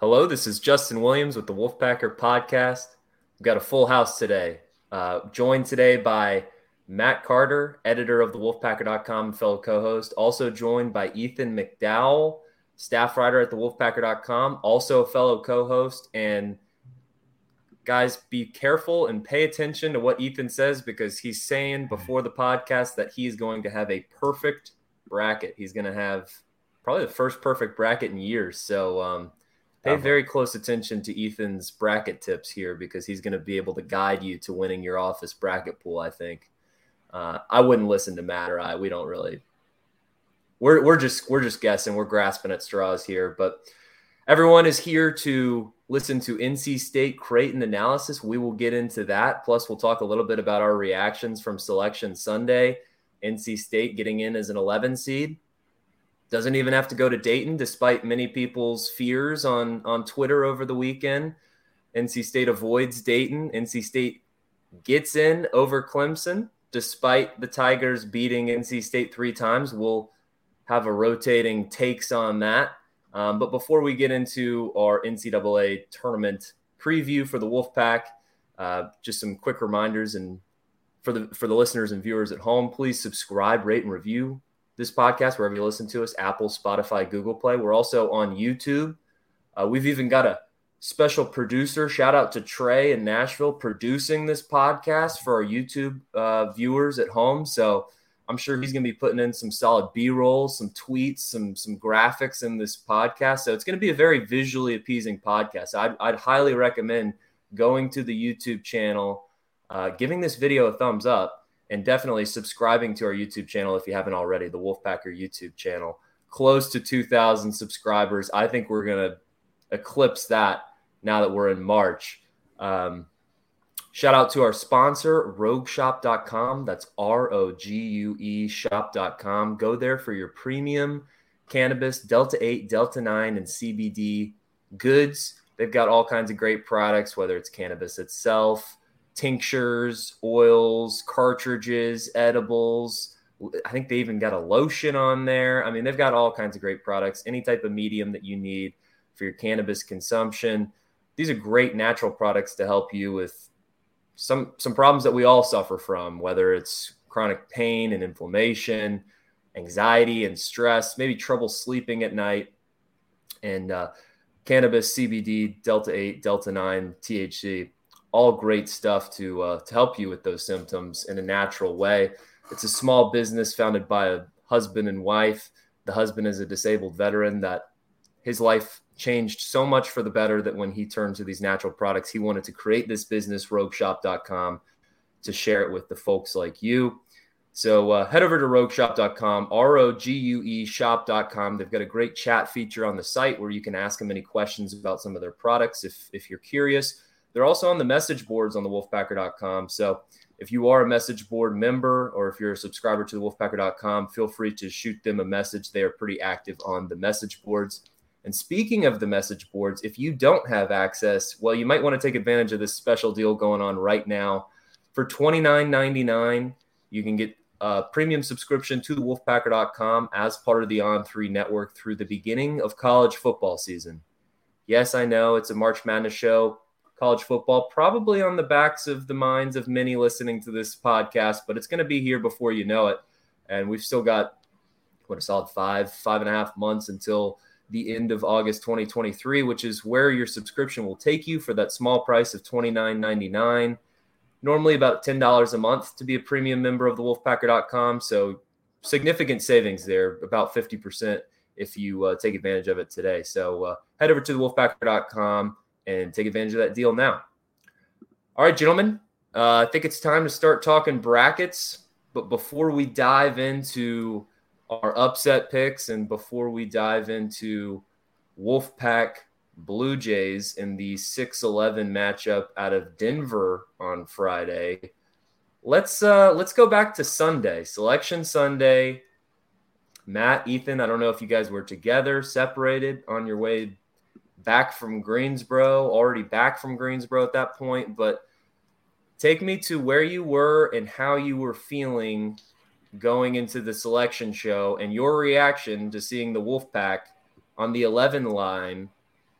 Hello, this is Justin Williams with the Wolfpacker Podcast. We've got a full house today. Uh, joined today by Matt Carter, editor of the Wolfpacker.com, fellow co-host. Also joined by Ethan McDowell, staff writer at the Wolfpacker.com, also a fellow co-host. And guys, be careful and pay attention to what Ethan says because he's saying before the podcast that he's going to have a perfect bracket. He's going to have probably the first perfect bracket in years. So um, Pay very close attention to Ethan's bracket tips here because he's going to be able to guide you to winning your office bracket pool. I think. Uh, I wouldn't listen to Matt or I. We don't really. We're we're just we're just guessing. We're grasping at straws here, but everyone is here to listen to NC State Creighton analysis. We will get into that. Plus, we'll talk a little bit about our reactions from Selection Sunday. NC State getting in as an 11 seed doesn't even have to go to Dayton, despite many people's fears on on Twitter over the weekend. NC State avoids Dayton. NC State gets in over Clemson, despite the Tigers beating NC State three times. We'll have a rotating takes on that. Um, but before we get into our NCAA tournament preview for the Wolfpack, uh, just some quick reminders and for the for the listeners and viewers at home, please subscribe, rate, and review this podcast wherever you listen to us Apple, Spotify, Google Play. We're also on YouTube. Uh, we've even got a special producer. Shout out to Trey in Nashville producing this podcast for our YouTube uh, viewers at home. So I'm sure he's going to be putting in some solid B rolls, some tweets, some some graphics in this podcast. So it's going to be a very visually appeasing podcast. I'd, I'd highly recommend going to the YouTube channel, uh, giving this video a thumbs up and definitely subscribing to our YouTube channel if you haven't already, the Wolfpacker YouTube channel. Close to 2,000 subscribers. I think we're going to eclipse that now that we're in March. Um, shout out to our sponsor, rogueshop.com. That's R O G U E shop.com. Go there for your premium cannabis, Delta 8, Delta 9, and CBD goods. They've got all kinds of great products, whether it's cannabis itself, tinctures, oils, cartridges, edibles. I think they even got a lotion on there. I mean, they've got all kinds of great products, any type of medium that you need for your cannabis consumption. These are great natural products to help you with some some problems that we all suffer from, whether it's chronic pain and inflammation, anxiety and stress, maybe trouble sleeping at night, and uh, cannabis, CBD, Delta 8, Delta 9, THC all great stuff to uh, to help you with those symptoms in a natural way. It's a small business founded by a husband and wife. The husband is a disabled veteran that his life changed so much for the better that when he turned to these natural products, he wanted to create this business, rogueshop.com, to share it with the folks like you. So uh, head over to rogueshop.com, R O G U E shop.com. They've got a great chat feature on the site where you can ask them any questions about some of their products if, if you're curious. They're also on the message boards on the wolfpacker.com. So if you are a message board member or if you're a subscriber to the wolfpacker.com, feel free to shoot them a message. They are pretty active on the message boards. And speaking of the message boards, if you don't have access, well, you might want to take advantage of this special deal going on right now. For $29.99, you can get a premium subscription to the wolfpacker.com as part of the On3 network through the beginning of college football season. Yes, I know it's a March Madness show college football, probably on the backs of the minds of many listening to this podcast, but it's going to be here before you know it. And we've still got what a solid five, five and a half months until the end of August 2023, which is where your subscription will take you for that small price of $29.99. Normally about $10 a month to be a premium member of the wolfpacker.com. So significant savings there, about 50% if you uh, take advantage of it today. So uh, head over to the wolfpacker.com and take advantage of that deal now. All right, gentlemen, uh, I think it's time to start talking brackets. But before we dive into our upset picks and before we dive into Wolfpack Blue Jays in the 6 11 matchup out of Denver on Friday. Let's uh, let's go back to Sunday, Selection Sunday. Matt, Ethan, I don't know if you guys were together, separated on your way back from Greensboro, already back from Greensboro at that point, but take me to where you were and how you were feeling going into the selection show and your reaction to seeing the Wolfpack on the 11 line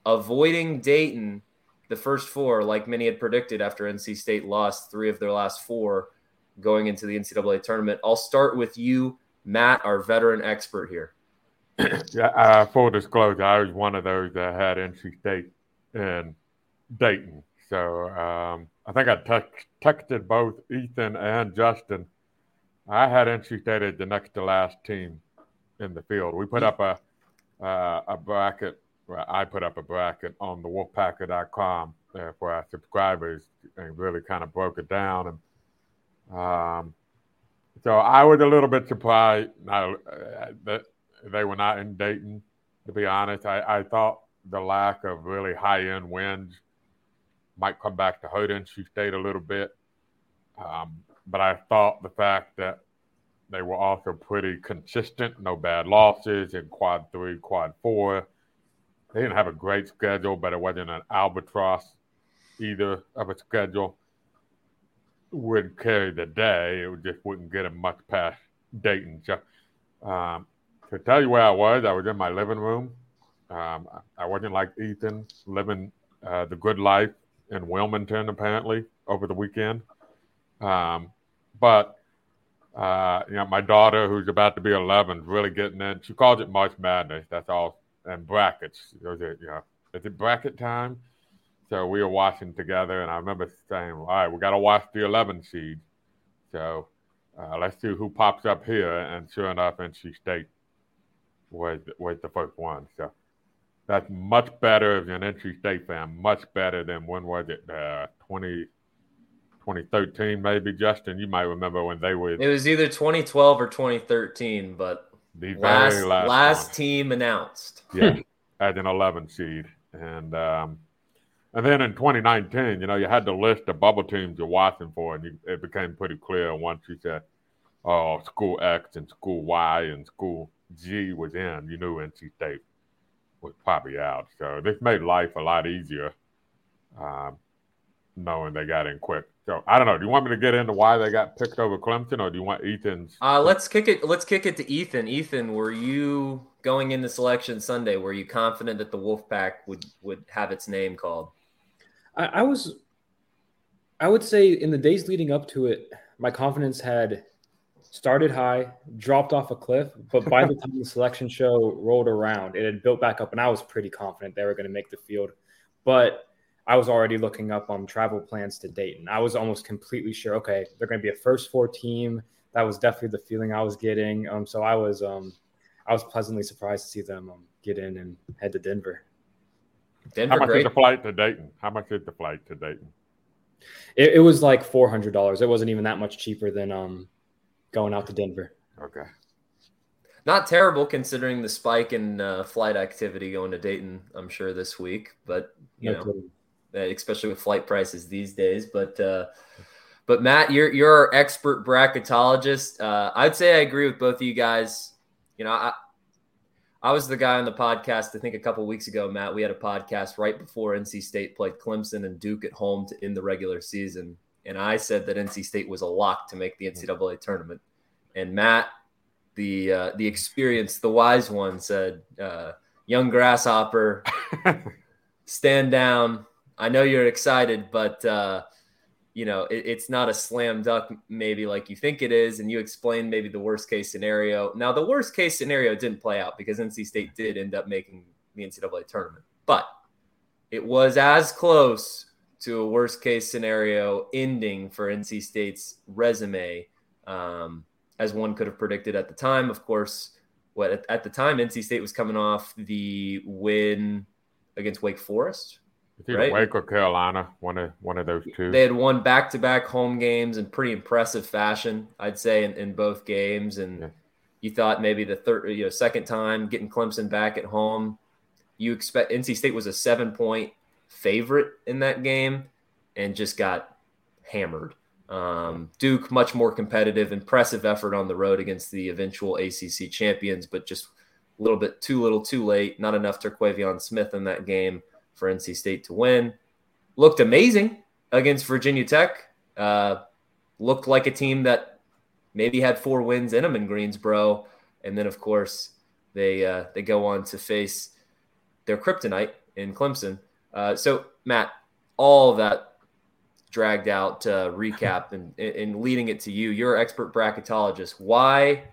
avoiding Dayton the first four, like many had predicted after NC State lost three of their last four going into the NCAA tournament. I'll start with you, Matt, our veteran expert here. Yeah, uh, full disclosure, I was one of those that had NC State and Dayton. So um, I think I te- texted both Ethan and Justin. I had NC State as the next to last team in the field. We put up a uh, a bracket I put up a bracket on the wolfpacker.com uh, for our subscribers and really kind of broke it down. And um, so I was a little bit surprised uh, that they were not in Dayton, to be honest. I, I thought the lack of really high end wins might come back to hurt NC State a little bit. Um, but I thought the fact that they were also pretty consistent, no bad losses in quad three, quad four they didn't have a great schedule, but it wasn't an albatross either of a schedule. Would carry the day. It just wouldn't get them much past Dayton. So, um, to tell you where I was, I was in my living room. Um, I wasn't like Ethan living uh, the good life in Wilmington, apparently, over the weekend. Um, but, uh, you know, my daughter, who's about to be 11, is really getting in. She calls it March Madness. That's all and brackets. Was it, you know, is it bracket time? So we were watching together, and I remember saying, "All right, we got to watch the 11 seed." So uh, let's see who pops up here, and sure enough, NC State was was the first one. So that's much better if you're an NC State fan. Much better than when was it? Uh, 20, 2013, maybe. Justin, you might remember when they were. It was either 2012 or 2013. But the last, very last, last team announced. Yeah, as an 11 seed, and um, and then in 2019, you know, you had to list the bubble teams you're watching for, and you, it became pretty clear once you said, "Oh, school X and school Y and school G was in," you knew NC State was probably out. So this made life a lot easier, um, knowing they got in quick. So I don't know. Do you want me to get into why they got picked over Clemson, or do you want Ethan's? Uh, let's kick it. Let's kick it to Ethan. Ethan, were you going into selection Sunday? Were you confident that the Wolfpack would would have its name called? I, I was. I would say in the days leading up to it, my confidence had started high, dropped off a cliff, but by the time the selection show rolled around, it had built back up, and I was pretty confident they were going to make the field. But I was already looking up um, travel plans to Dayton. I was almost completely sure, okay, they're going to be a first four team. That was definitely the feeling I was getting. Um, so I was, um, I was pleasantly surprised to see them um, get in and head to Denver. Denver How much great. is the flight to Dayton? How much is the flight to Dayton? It, it was like four hundred dollars. It wasn't even that much cheaper than um, going out to Denver. Okay. Not terrible considering the spike in uh, flight activity going to Dayton. I'm sure this week, but you no know. Kidding uh, especially with flight prices these days. But uh, but Matt, you're you're our expert bracketologist. Uh, I'd say I agree with both of you guys. You know, I I was the guy on the podcast. I think a couple weeks ago, Matt. We had a podcast right before NC State played Clemson and Duke at home to end the regular season, and I said that NC State was a lock to make the NCAA tournament. And Matt, the uh, the experienced, the wise one, said, uh, "Young grasshopper." stand down I know you're excited, but uh, you know it, it's not a slam dunk maybe like you think it is. And you explained maybe the worst case scenario. Now the worst case scenario didn't play out because NC State did end up making the NCAA tournament, but it was as close to a worst case scenario ending for NC State's resume um, as one could have predicted at the time. Of course, what at, at the time NC State was coming off the win against Wake Forest, right? Wake or Carolina, one of one of those two. They had won back to back home games in pretty impressive fashion, I'd say, in, in both games. And yeah. you thought maybe the third, you know, second time getting Clemson back at home you expect NC State was a seven point favorite in that game and just got hammered. Um, Duke, much more competitive, impressive effort on the road against the eventual ACC champions, but just a little bit too little, too late. Not enough Terquavion Smith in that game for NC State to win. Looked amazing against Virginia Tech. Uh, looked like a team that maybe had four wins in them in Greensboro, and then of course they uh, they go on to face their kryptonite in Clemson. Uh, so Matt, all that dragged out to recap and, and leading it to you. You're an expert bracketologist. Why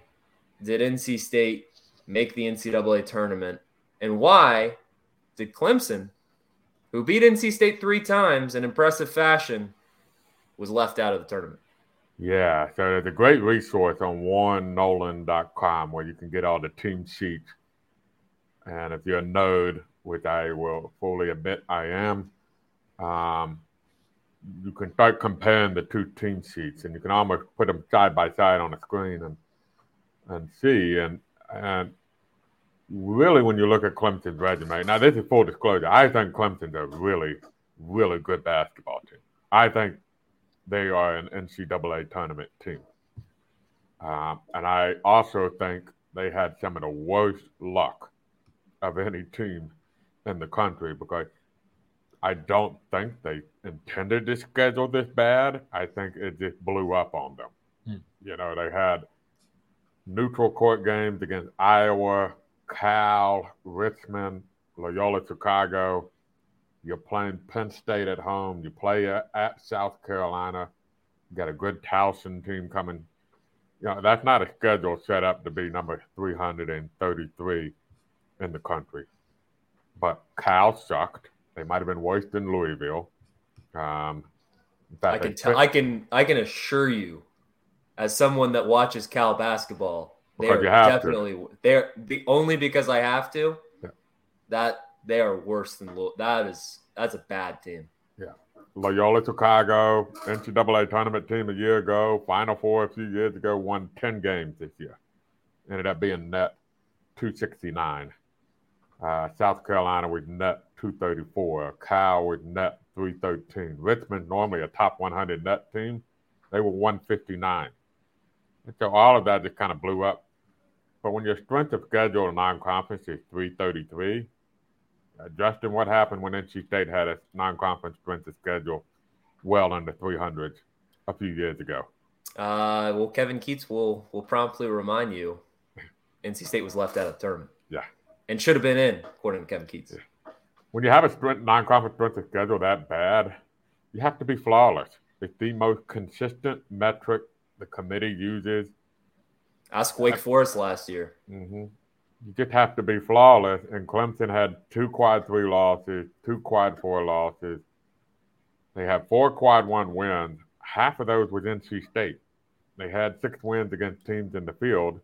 did NC State make the NCAA tournament, and why did Clemson, who beat NC State three times in impressive fashion, was left out of the tournament? Yeah, so there's a great resource on warrennolan.com where you can get all the team sheets. And if you're a node, which I will fully admit I am, um, you can start comparing the two team sheets and you can almost put them side by side on the screen and and see. And and really, when you look at Clemson's resume, now this is full disclosure, I think Clemson's a really, really good basketball team. I think they are an NCAA tournament team. Um, and I also think they had some of the worst luck of any team in the country because I don't think they intended to schedule this bad. I think it just blew up on them. Hmm. You know, they had neutral court games against Iowa, Cal, Richmond, Loyola Chicago, you're playing Penn State at home. You play at South Carolina. You got a good Towson team coming. You know, that's not a schedule set up to be number 333 in the country. But Cal sucked. They might have been worse than Louisville. Um, I can tell. I can. I can assure you, as someone that watches Cal basketball, they're definitely to. they're the only because I have to. Yeah. That they are worse than Louisville. that is that's a bad team. Yeah. Loyola Chicago, NCAA tournament team a year ago, Final Four a few years ago, won 10 games this year. Ended up being net 269. Uh, South Carolina was net 234. Cal was net 313. Richmond, normally a top 100 net team, they were 159. And so all of that just kind of blew up. But when your strength of schedule in non-conference is 333, uh, Justin, what happened when NC State had a non-conference strength of schedule well under 300 a few years ago? Uh, well, Kevin Keatts will will promptly remind you, NC State was left out of the tournament. And should have been in, according to Kevin Keatts. When you have a strength, non-conference strength schedule that bad, you have to be flawless. It's the most consistent metric the committee uses. Ask Wake Forest last year. Mm-hmm you just have to be flawless. And Clemson had two quad three losses, two quad four losses. They had four quad one wins. Half of those was NC State. They had six wins against teams in the field.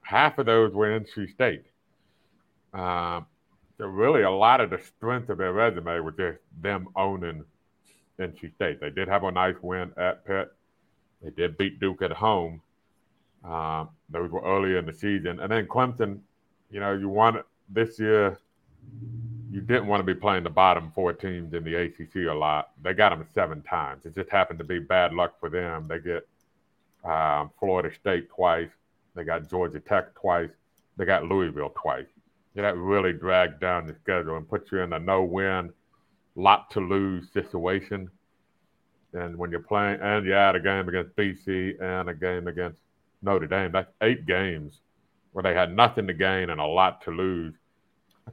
Half of those were NC State. Um, so really, a lot of the strength of their resume was just them owning NC State. They did have a nice win at Pitt. They did beat Duke at home. Um, those were early in the season, and then Clemson you know, you want this year. You didn't want to be playing the bottom four teams in the ACC a lot. They got them seven times. It just happened to be bad luck for them. They get um, Florida State twice. They got Georgia Tech twice. They got Louisville twice. That really dragged down the schedule and put you in a no-win, lot to lose situation. And when you're playing, and you add a game against BC and a game against Notre Dame, that's eight games where they had nothing to gain and a lot to lose,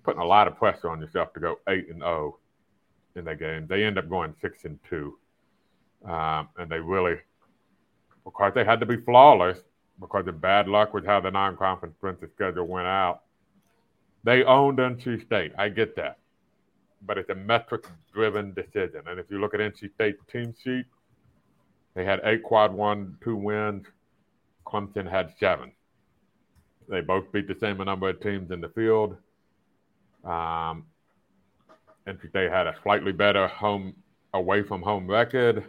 putting a lot of pressure on yourself to go eight and zero oh in that game. They end up going six and two, um, and they really, because they had to be flawless because of bad luck with how the non-conference strength schedule went out. They owned NC State. I get that, but it's a metric-driven decision. And if you look at NC State's team sheet, they had eight quad one, two wins. Clemson had seven. They both beat the same number of teams in the field. Um, NC State had a slightly better home away from home record.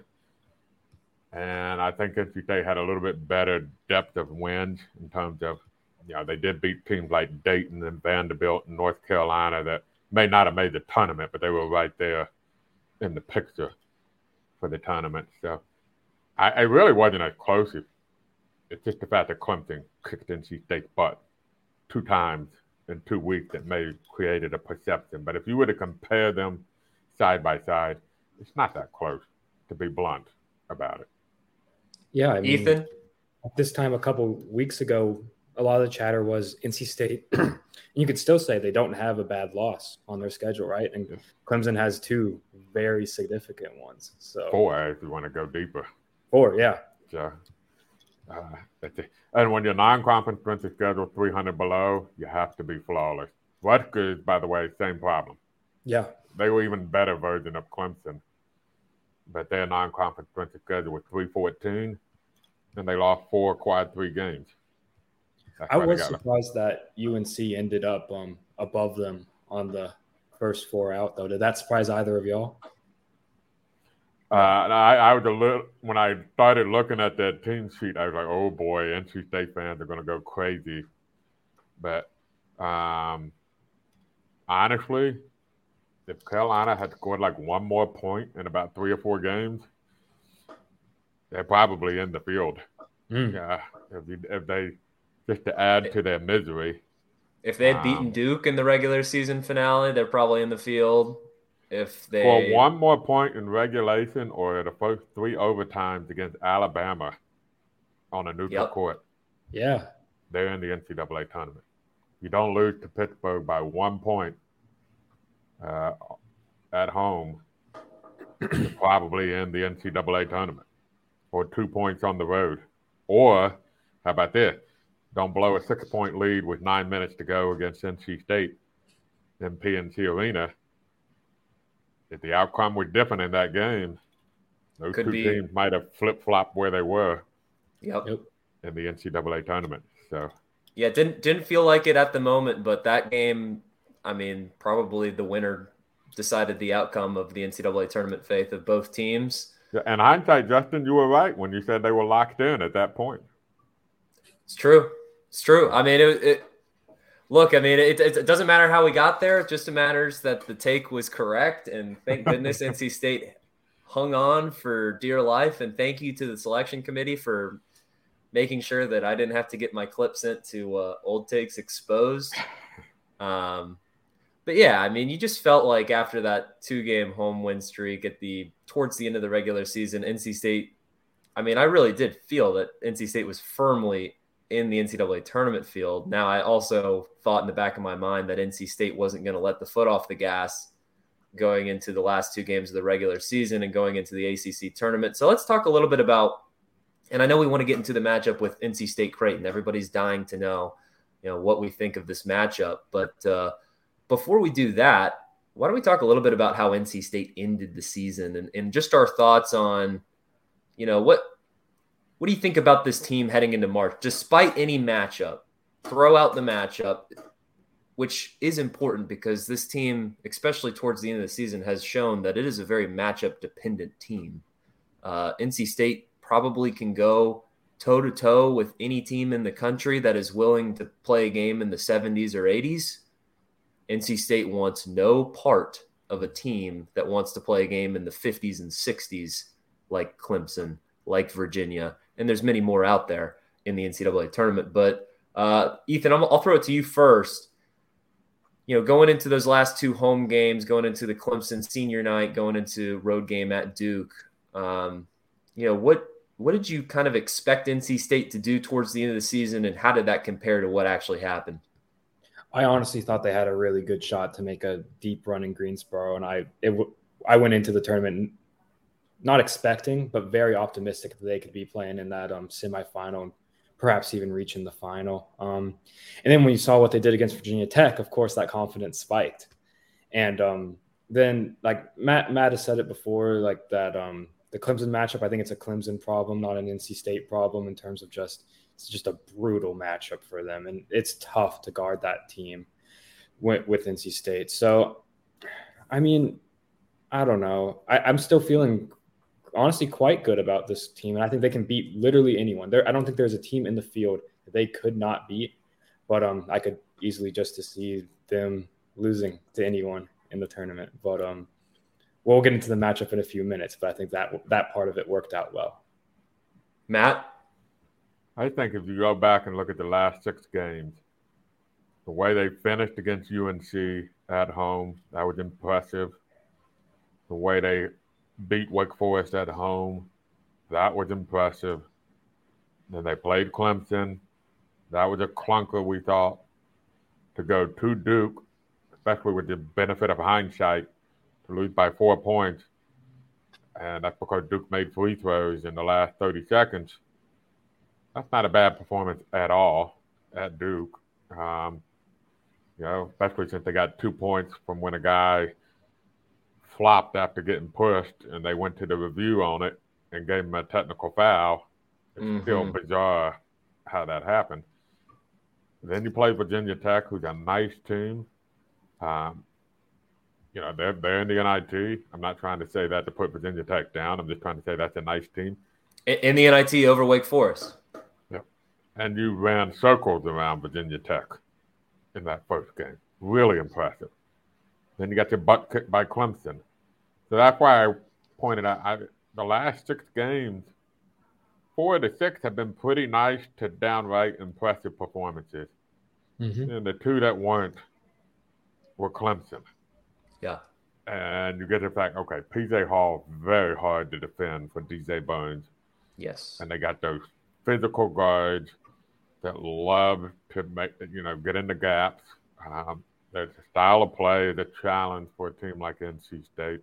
And I think NC State had a little bit better depth of wins in terms of, you know, they did beat teams like Dayton and Vanderbilt and North Carolina that may not have made the tournament, but they were right there in the picture for the tournament. So I, I really wasn't as close. It's just the fact that Clemson kicked NC State's butt two times in two weeks that may have created a perception. But if you were to compare them side by side, it's not that close, to be blunt about it. Yeah, I mean, Ethan, this time a couple weeks ago, a lot of the chatter was NC State. you could still say they don't have a bad loss on their schedule, right? And Clemson has two very significant ones. So four, if you want to go deeper. Four, yeah. So, uh, and when your non-conference scheduled 300 below, you have to be flawless. Rutgers, by the way, same problem. Yeah, they were even better version of Clemson, but their non-conference is was 314, and they lost four quad three games. I was surprised that UNC ended up um, above them on the first four out, though. Did that surprise either of y'all? Uh, I, I was a little when I started looking at that team sheet. I was like, "Oh boy, NC State fans are going to go crazy." But um, honestly, if Carolina had scored like one more point in about three or four games, they're probably in the field. Mm. Yeah, if, you, if they just to add to their misery. If they had beaten um, Duke in the regular season finale, they're probably in the field. If they for one more point in regulation or the first three overtimes against Alabama on a neutral yep. court, yeah, they're in the NCAA tournament. You don't lose to Pittsburgh by one point uh, at home, probably in the NCAA tournament, or two points on the road, or how about this? Don't blow a six-point lead with nine minutes to go against NC State in PNC Arena if the outcome were different in that game, those Could two be. teams might have flip flopped where they were. Yep. In the NCAA tournament. So. Yeah, didn't didn't feel like it at the moment, but that game, I mean, probably the winner decided the outcome of the NCAA tournament faith of both teams. Yeah, and hindsight, Justin, you were right when you said they were locked in at that point. It's true. It's true. I mean, it, it Look, I mean, it, it, doesn't matter how we got there. It just matters that the take was correct. And thank goodness NC State hung on for dear life. And thank you to the selection committee for making sure that I didn't have to get my clip sent to uh, Old Takes Exposed. Um, but yeah, I mean, you just felt like after that two game home win streak at the towards the end of the regular season, NC State. I mean, I really did feel that NC State was firmly in the NCAA tournament field. Now, I also thought in the back of my mind that NC State wasn't going to let the foot off the gas going into the last two games of the regular season and going into the ACC tournament. So let's talk a little bit about, and I know we want to get into the matchup with NC State Creighton. Everybody's dying to know, you know, what we think of this matchup. But uh, before we do that, why don't we talk a little bit about how NC State ended the season and, and just our thoughts on, you know, what what do you think about this team heading into March? Despite any matchup, throw out the matchup, which is important because this team, especially towards the end of the season, has shown that it is a very matchup dependent team. Uh, NC State probably can go toe to toe with any team in the country that is willing to play a game in the 70s or 80s. NC State wants no part of a team that wants to play a game in the 50s and 60s like Clemson, like Virginia, and there's many more out there in the NCAA tournament. But uh, Ethan, i will throw it to you first. You know, going into those last two home games, going into the Clemson senior night, going into road game at Duke, um, you know, what what did you kind of expect NC State to do towards the end of the season, and how did that compare to what actually happened? I honestly thought they had a really good shot to make a deep run in Greensboro, and I it I went into the tournament not expecting, but very optimistic that they could be playing in that um, semifinal and perhaps even reaching the final. Um, and then when you saw what they did against Virginia Tech, of course, that confidence spiked. And um, then, like Matt, Matt has said it before, like that um, the Clemson matchup. I think it's a Clemson problem, not an NC State problem in terms of just it's just a brutal matchup for them, and it's tough to guard that team with, with NC State. So, I mean, I don't know. I, I'm still feeling honestly quite good about this team, and I think they can beat literally anyone. There, I don't think there's a team in the field that they could not beat, but um, I could easily just to see them losing to anyone in the tournament. But um, we'll get into the matchup in a few minutes. But I think that that part of it worked out well. Matt, I think if you go back and look at the last six games, the way they finished against UNC at home, that was impressive. The way they beat Wake Forest at home, that was impressive. Then they played Clemson. That was a clunker, we thought. To go to Duke, especially with the benefit of hindsight, to lose by four points. And that's because Duke made free throws in the last 30 seconds. That's not a bad performance at all at Duke. Um, you know, especially since they got two points from when a guy flopped after getting pushed and they went to the review on it and gave him a technical foul. It's mm-hmm. still bizarre how that happened. Then you play Virginia Tech, who's a nice team. Um, you know, they're, they're in the NIT. I'm not trying to say that to put Virginia Tech down. I'm just trying to say that's a nice team. In the NIT over Wake Forest. Yeah. And you ran circles around Virginia Tech in that first game. Really impressive. Then you got your butt kicked by Clemson. So that's why I pointed out I, the last six games, four of the six have been pretty nice to downright impressive performances. Mm-hmm. And the two that weren't were Clemson. Yeah. And you get the fact, okay, PJ Hall, very hard to defend for DJ Burns. Yes. And they got those physical guards that love to make, you know, get in the gaps. Um, there's a style of play, the challenge for a team like NC State.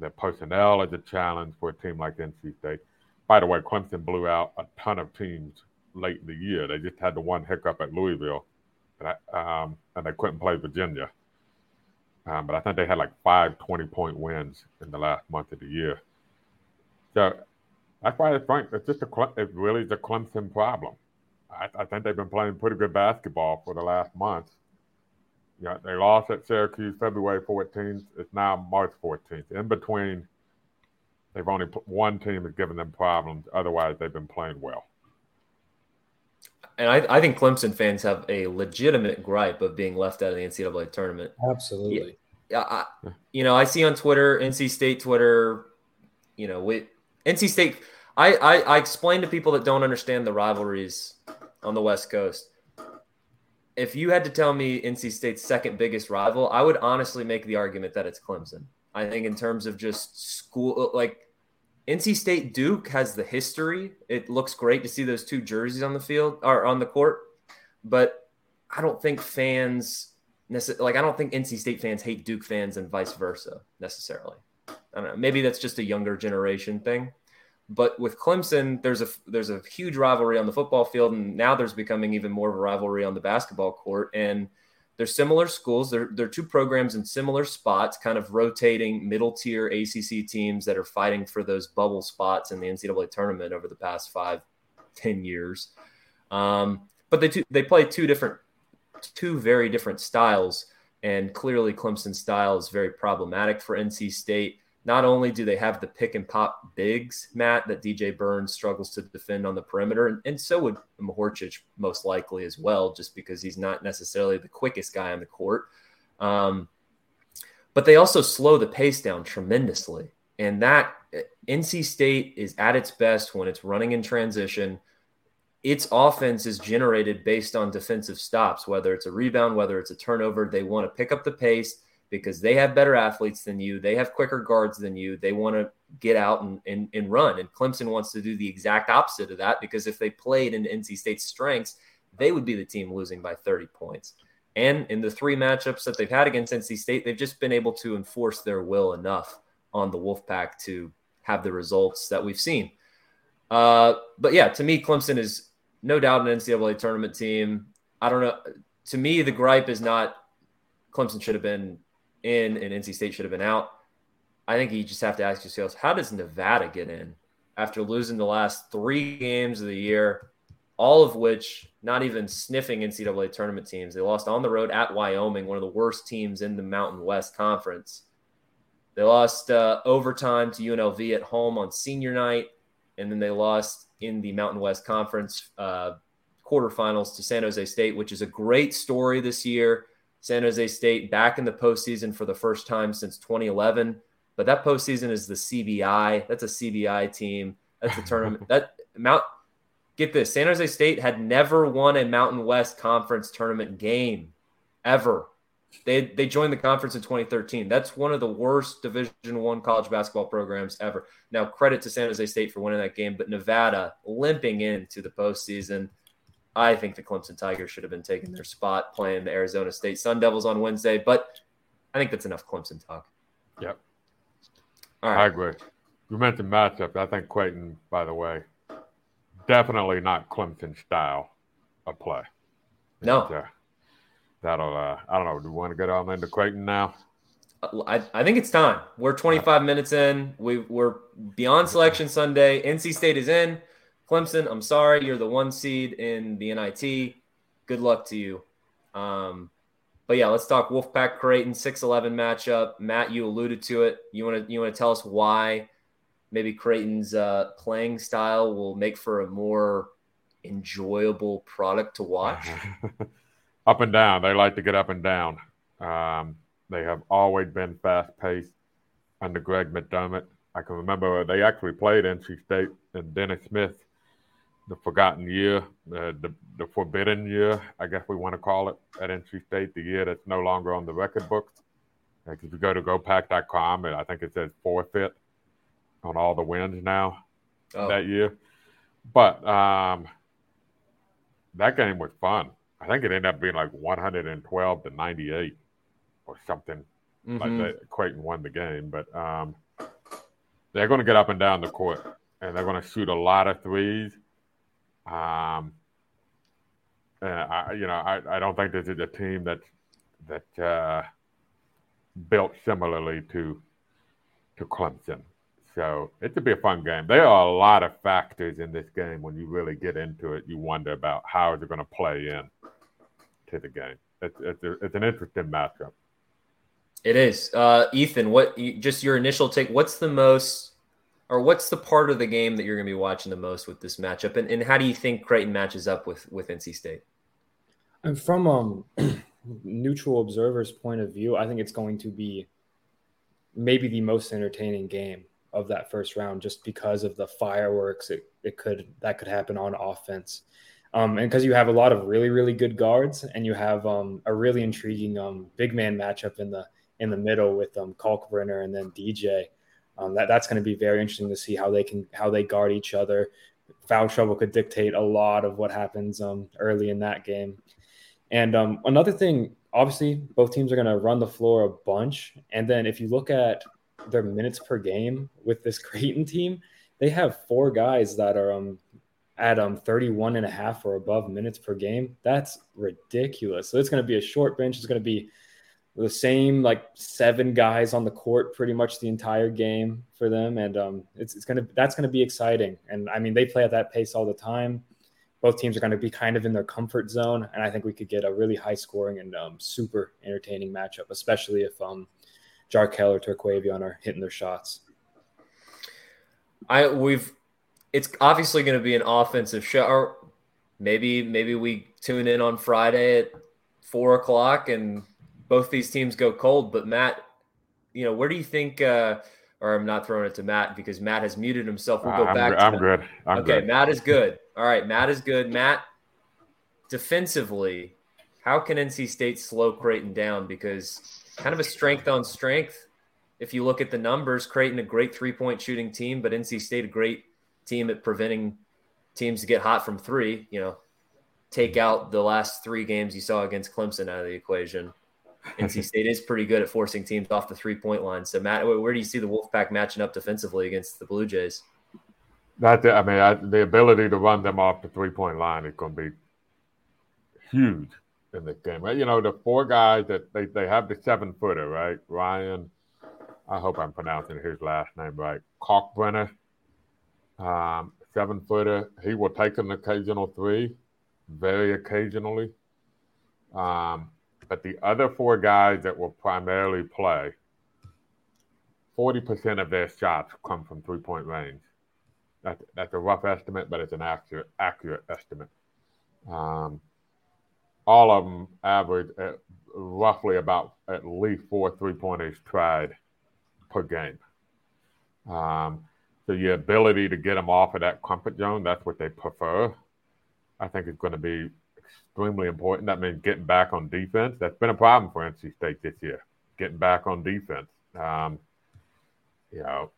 Their personnel is a challenge for a team like NC State. By the way, Clemson blew out a ton of teams late in the year. They just had the one hiccup at Louisville, and, I, um, and they couldn't play Virginia. Um, but I think they had like five 20 point wins in the last month of the year. So that's why it's, frank. it's just a, it's really the Clemson problem. I, I, think they've been playing pretty good basketball for the last month. Yeah, they lost at Syracuse February 14th. It's now March 14th. In between, they've only one team has given them problems. Otherwise, they've been playing well. And I, I think Clemson fans have a legitimate gripe of being left out of the NCAA tournament. Absolutely. Yeah, I, you know, I see on Twitter, NC State Twitter, you know, we NC State. I, I I explain to people that don't understand the rivalries on the West Coast. If you had to tell me NC State's second biggest rival, I would honestly make the argument that it's Clemson. I think in terms of just school, like NC State Duke has the history. It looks great to see those two jerseys on the field or on the court, but I don't think fans like I don't think NC State fans hate Duke fans and vice versa necessarily. I don't know. Maybe that's just a younger generation thing. But with Clemson, there's a there's a huge rivalry on the football field, and now there's becoming even more of a rivalry on the basketball court. And they're similar schools. They're they're two programs in similar spots, kind of rotating middle tier ACC teams that are fighting for those bubble spots in the NCAA tournament over the past five, ten years. Um, but they two, they play two different, two very different styles, and clearly Clemson's style is very problematic for NC State. Not only do they have the pick and pop bigs, Matt, that DJ Burns struggles to defend on the perimeter, and, and so would Mahorcic most likely as well, just because he's not necessarily the quickest guy on the court. Um, but they also slow the pace down tremendously. And that NC State is at its best when it's running in transition. Its offense is generated based on defensive stops, whether it's a rebound, whether it's a turnover. They want to pick up the pace because they have better athletes than you. They have quicker guards than you. They want to get out and, and, and run. And Clemson wants to do the exact opposite of that because if they played in NC State's strengths, they would be the team losing by 30 points. And in the three matchups that they've had against NC State, they've just been able to enforce their will enough on the Wolfpack to have the results that we've seen. Uh, but yeah, to me, Clemson is no doubt an NCAA tournament team. I don't know. To me, the gripe is not Clemson should have been in and NC State should have been out. I think you just have to ask yourselves, how does Nevada get in after losing the last three games of the year, all of which not even sniffing NCAA tournament teams? They lost on the road at Wyoming, one of the worst teams in the Mountain West Conference. They lost uh, overtime to UNLV at home on senior night, and then they lost in the Mountain West Conference uh, quarterfinals to San Jose State, which is a great story this year San Jose State back in the postseason for the first time since 2011. But that postseason is the CBI. That's a CBI team. That's a tournament. that Mount. Get this: San Jose State had never won a Mountain West Conference tournament game ever. They they joined the conference in 2013. That's one of the worst Division One college basketball programs ever. Now, credit to San Jose State for winning that game, but Nevada limping into the postseason. I think the Clemson Tigers should have been taking their spot playing the Arizona State Sun Devils on Wednesday, but I think that's enough Clemson talk. Yep. All right. I agree. You mentioned matchup. I think Creighton, by the way, definitely not Clemson style of play. No. uh, that'll, uh, I don't know. Do you want to get on into Creighton now? I, I think it's time. We're 25 minutes in. We, we're beyond selection Sunday. NC State is in. Clemson, I'm sorry. You're the one seed in the NIT. Good luck to you. Um, but yeah, let's talk Wolfpack Creighton 6-11 matchup. Matt, you alluded to it. You want to you want to tell us why maybe Creighton's uh, playing style will make for a more enjoyable product to watch? up and down. They like to get up and down. Um, they have always been fast paced under Greg McDermott. I can remember they actually played NC State and Dennis Smith, the forgotten year, uh, the, the forbidden year, I guess we want to call it, at NC State, the year that's no longer on the record books. Like if you go to gopack.com, and I think it says forfeit on all the wins now oh. that year. But um, that game was fun. I think it ended up being like 112 to 98 or something mm-hmm. like that. Creighton won the game, but um, they're going to get up and down the court and they're going to shoot a lot of threes. Um, I, you know, I, I don't think this is a team that that uh, built similarly to to Clemson. So it could be a fun game. There are a lot of factors in this game when you really get into it. You wonder about how is it going to play in to the game. It's it's, a, it's an interesting matchup. It is, uh, Ethan. What just your initial take? What's the most, or what's the part of the game that you're going to be watching the most with this matchup, and, and how do you think Creighton matches up with with NC State? And from um neutral observer's point of view, I think it's going to be maybe the most entertaining game of that first round just because of the fireworks it, it could that could happen on offense. Um, and because you have a lot of really, really good guards, and you have um, a really intriguing um, big man matchup in the in the middle with um, Kalkbrenner and then DJ. Um, that that's going to be very interesting to see how they can how they guard each other. Foul trouble could dictate a lot of what happens um, early in that game. And um, another thing, obviously, both teams are going to run the floor a bunch. And then if you look at their minutes per game with this Creighton team, they have four guys that are um, at um 31 and a half or above minutes per game. That's ridiculous. So it's going to be a short bench. It's going to be the same like seven guys on the court pretty much the entire game for them, and um, it's it's gonna that's gonna be exciting. And I mean they play at that pace all the time. Both teams are going to be kind of in their comfort zone, and I think we could get a really high scoring and um, super entertaining matchup, especially if um, Jarkel or Terquavion are hitting their shots. I we've it's obviously going to be an offensive show. Maybe maybe we tune in on Friday at four o'clock and both these teams go cold. But Matt, you know, where do you think? Uh, or I'm not throwing it to Matt because Matt has muted himself. We'll go I'm back. Good. I'm good. I'm okay, good. Matt is good. All right, Matt is good. Matt, defensively, how can NC State slow Creighton down? Because kind of a strength on strength. If you look at the numbers, Creighton a great three point shooting team, but NC State a great team at preventing teams to get hot from three. You know, take out the last three games you saw against Clemson out of the equation. NC State is pretty good at forcing teams off the three point line. So, Matt, where do you see the Wolfpack matching up defensively against the Blue Jays? That I mean, I, the ability to run them off the three point line is going to be huge in this game. You know, the four guys that they, they have the seven footer, right? Ryan, I hope I'm pronouncing his last name right. Kalkbrenner, um, seven footer. He will take an occasional three, very occasionally. Um, but the other four guys that will primarily play, 40% of their shots come from three point range. That's, that's a rough estimate, but it's an accurate, accurate estimate. Um, all of them average, uh, roughly about at least four three pointers tried per game. Um, so your ability to get them off of that comfort zone, that's what they prefer. I think is going to be extremely important. That means getting back on defense. That's been a problem for NC State this year, getting back on defense. Um, you know,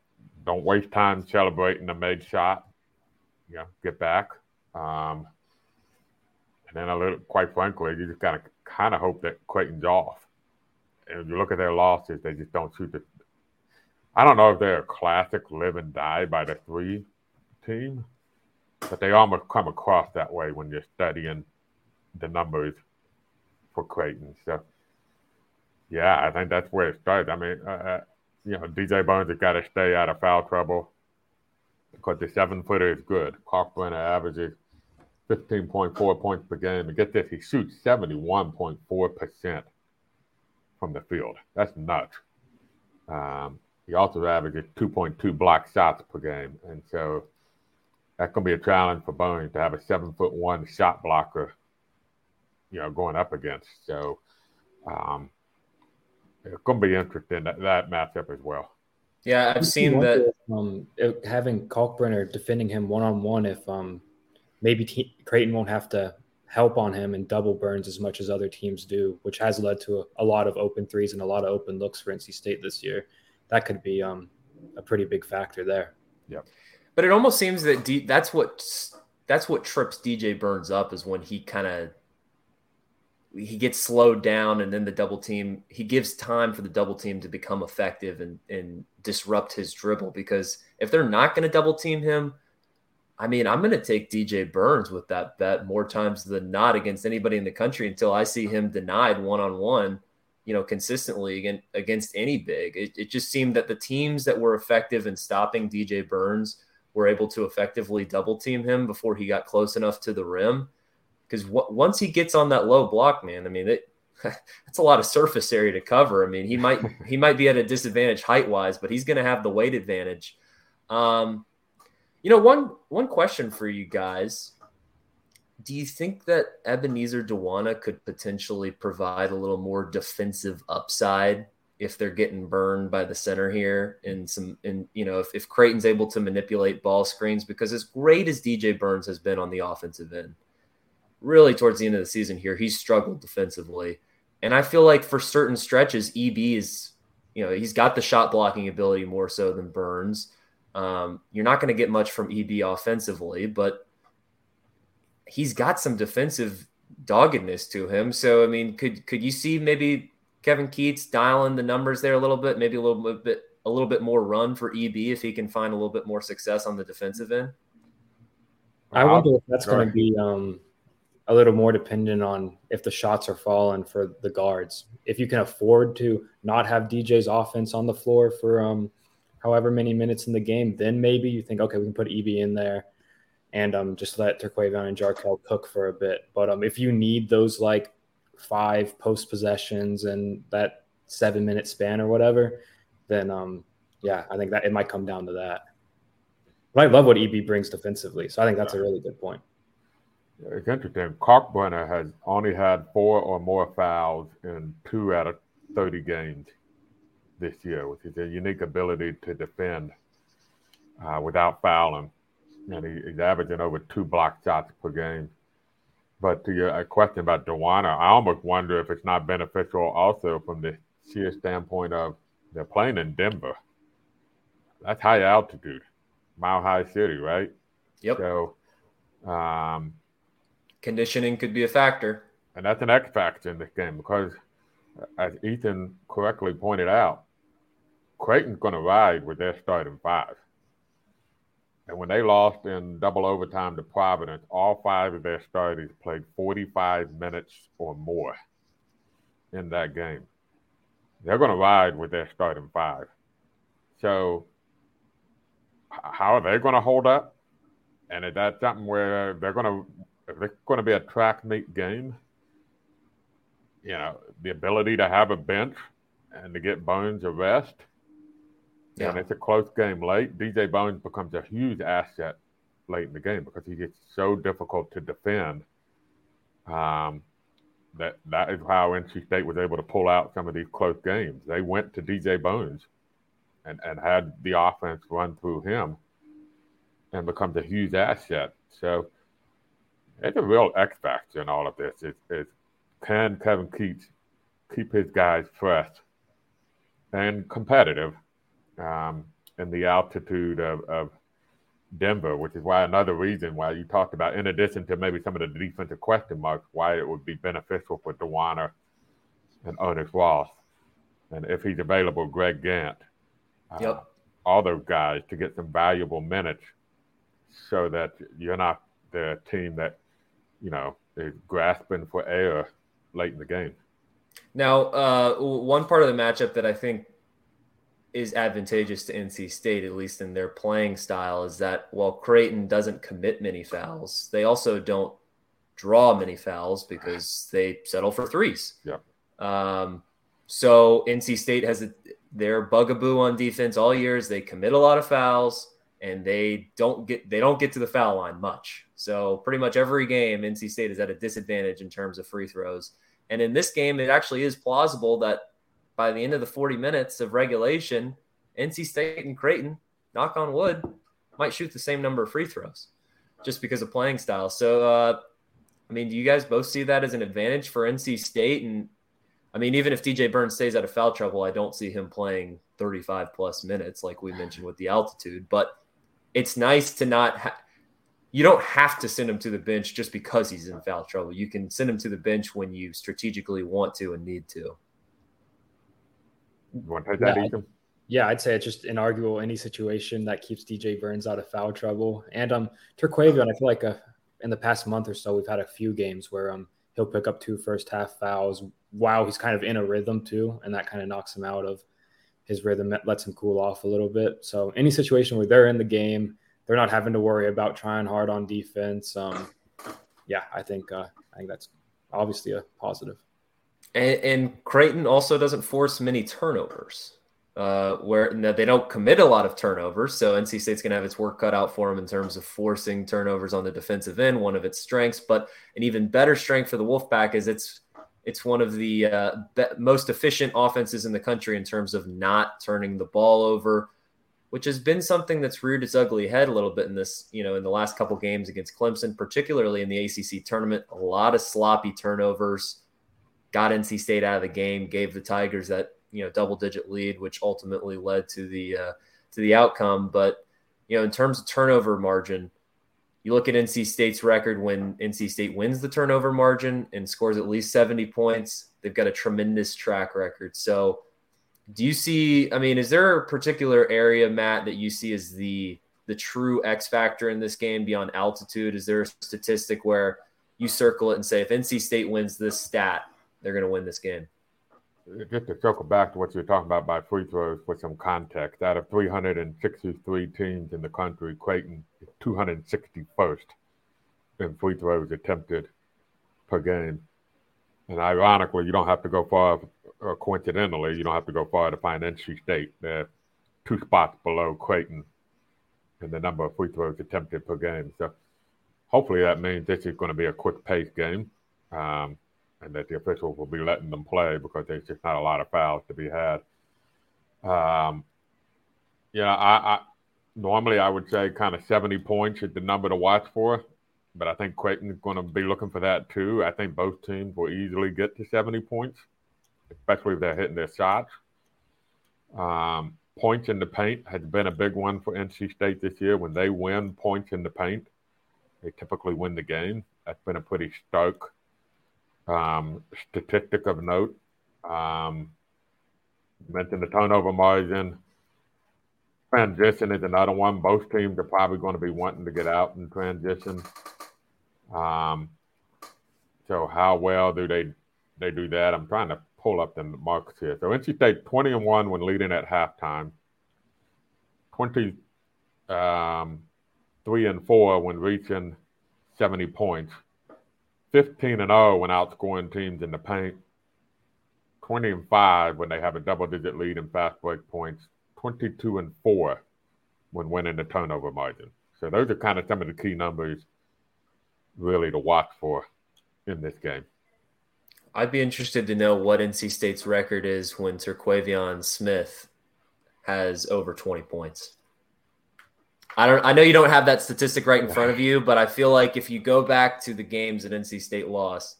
don't waste time celebrating a made shot. You know, get back. Um, and then a little, quite frankly, you just gotta kind of hope that Creighton's off. And you look at their losses, they just don't shoot the. I don't know if they're a classic live and die by the three team, but they almost come across that way when you're studying the numbers for Creighton. So, yeah, I think that's where it starts. I mean, uh, uh you know, DJ Burns has got to stay out of foul trouble because the seven footer is good. Kalkbrenner averages 15.4 points per game. And get this, he shoots 71.4% from the field. That's nuts. Um, he also averages 2.2 block shots per game. And so that's going to be a challenge for Burns to have a seven foot one shot blocker, you know, going up against. So um, it's going to be interesting that, that matchup as well. Yeah, I've seen that. Um, having Kalkbrenner defending him one on one, if um, maybe T- Creighton won't have to help on him and double Burns as much as other teams do, which has led to a, a, lot of open threes and a lot of open looks for NC State this year. That could be um, a pretty big factor there. Yeah, But it almost seems that D, that's what that's what trips DJ Burns up is when he kind of he gets slowed down and then the double team he gives time for the double team to become effective and and disrupt his dribble because if they're not going to double team him I mean, I'm going to take DJ Burns with that bet more times than not against anybody in the country until I see him denied one on one, you know, consistently against, against any big. It, it just seemed that the teams that were effective in stopping DJ Burns were able to effectively double team him before he got close enough to the rim. Because w- once he gets on that low block, man, I mean, it, that's a lot of surface area to cover. I mean, he might he might be at a disadvantage height wise, but he's going to have the weight advantage. Um, you know, one one question for you guys. Do you think that Ebenezer Dowuona could potentially provide a little more defensive upside if they're getting burned by the center here and some and you know if, if Creighton's able to manipulate ball screens because as great as DJ Burns has been on the offensive end, really towards the end of the season here, he's struggled defensively. And I feel like for certain stretches, EB is, you know, he's got the shot blocking ability more so than Burns. Um, you're not going to get much from EB offensively, but he's got some defensive doggedness to him. So, I mean, could could you see maybe Kevin Keatts dialing the numbers there a little bit, maybe a little bit a little bit more run for EB if he can find a little bit more success on the defensive end? I wonder if that's going to be um, a little more dependent on if the shots are falling for the guards. If you can afford to not have DJ's offense on the floor for um, however many minutes in the game, then maybe you think, okay, we can put EB in there and um, just let Terquavion and Jarkel cook for a bit. But um, if you need those like five post possessions and that seven minute span or whatever, then um, yeah, I think that it might come down to that. But I love what EB brings defensively, so I think that's a really good point. It's interesting. Kalkbrenner has only had four or more fouls in two out of 30 games this year, which is a unique ability to defend uh, without fouling. And he, he's averaging over two block shots per game. But to your question about Dowuona, I almost wonder if it's not beneficial also from the sheer standpoint of they're playing in Denver. That's high altitude, mile high city, right? Yep. So, um, conditioning could be a factor. And that's an X factor in this game because, as Ethan correctly pointed out, Creighton's going to ride with their starting five. And when they lost in double overtime to Providence, all five of their starters played 45 minutes or more in that game. They're going to ride with their starting five. So, how are they going to hold up? And is that something where they're going to, if it's going to be a track meet game, you know, the ability to have a bench and to get Burns a rest – yeah. And it's a close game late. DJ Burns becomes a huge asset late in the game because he gets so difficult to defend. Um, that that is how NC State was able to pull out some of these close games. They went to DJ Burns and, and had the offense run through him and becomes a huge asset. So it's a real X factor in all of this. Is, is can Kevin Keatts keep his guys fresh and competitive um, in the altitude of, of Denver, which is why another reason why you talked about, in addition to maybe some of the defensive question marks, why it would be beneficial for Dowuona and Ernest Ross, and if he's available, Greg Gantt. Uh, yep. all those guys to get some valuable minutes so that you're not the team that, you know, grasping for air late in the game. Now, uh, one part of the matchup that I think is advantageous to NC State, at least in their playing style, is that while Creighton doesn't commit many fouls, they also don't draw many fouls because they settle for threes. Yeah. Um, so NC State has a, their bugaboo on defense all years. They commit a lot of fouls and they don't get they don't get to the foul line much. So pretty much every game, NC State is at a disadvantage in terms of free throws. And in this game, it actually is plausible that by the end of the 40 minutes of regulation, NC State and Creighton, knock on wood, might shoot the same number of free throws just because of playing style. So, uh, I mean, do you guys both see that as an advantage for NC State? And I mean, even if DJ Burns stays out of foul trouble, I don't see him playing 35 plus minutes like we mentioned with the altitude. But it's nice to not. Ha- you don't have to send him to the bench just because he's in foul trouble. You can send him to the bench when you strategically want to and need to. You want to that, yeah, Ethan? Yeah, I'd say it's just inarguable any situation that keeps DJ Burns out of foul trouble. And um, Terquavion, I feel like uh, in the past month or so, we've had a few games where um he'll pick up two first half fouls while he's kind of in a rhythm too, and that kind of knocks him out of his rhythm, lets him cool off a little bit. So any situation where they're in the game, they're not having to worry about trying hard on defense. Um, yeah, I think uh, I think that's obviously a positive. And, and Creighton also doesn't force many turnovers, uh, where they don't commit a lot of turnovers. So NC State's going to have its work cut out for them in terms of forcing turnovers on the defensive end, one of its strengths. But an even better strength for the Wolfpack is it's it's one of the uh, be- most efficient offenses in the country in terms of not turning the ball over, which has been something that's reared its ugly head a little bit in this, you know, in the last couple games against Clemson, particularly in the ACC tournament. A lot of sloppy turnovers got NC State out of the game, gave the Tigers that you know double digit lead, which ultimately led to the uh, to the outcome. But you know, in terms of turnover margin, you look at NC State's record when NC State wins the turnover margin and scores at least 70 points. They've got a tremendous track record. So, do you see? I mean, is there a particular area, Matt, that you see as the the true X factor in this game beyond altitude? Is there a statistic where you circle it and say if NC State wins this stat, they're going to win this game. Just to circle back to what you were talking about by free throws for some context, out of 363 teams in the country, Creighton is 261st in free throws attempted per game. And ironically, you don't have to go far, or coincidentally, you don't have to go far to find NC State. They're two spots below Creighton in the number of free throws attempted per game. So hopefully that means this is going to be a quick pace game. Um, and that the officials will be letting them play because there's just not a lot of fouls to be had. Um, yeah, I, I normally I would say kind of 70 points is the number to watch for, but I think Creighton's going to be looking for that too. I think both teams will easily get to 70 points, especially if they're hitting their shots. Um, points in the paint has been a big one for NC State this year. When they win points in the paint, they typically win the game. That's been a pretty stark um, statistic of note. Um, mentioned the turnover margin. Transition is another one. Both teams are probably going to be wanting to get out in transition. Um, so how well do they they do that? I'm trying to pull up the marks here. So NC State 20 and one when leading at halftime. 20 um, three and four when reaching 70 points. 15 and 0 when outscoring teams in the paint, 20 and 5 when they have a double digit lead in fast break points, 22 and 4 when winning the turnover margin. So those are kind of some of the key numbers really to watch for in this game. I'd be interested to know what NC State's record is when Terquavion Smith has over 20 points. I don't I know you don't have that statistic right in front of you, but I feel like if you go back to the games that NC State lost,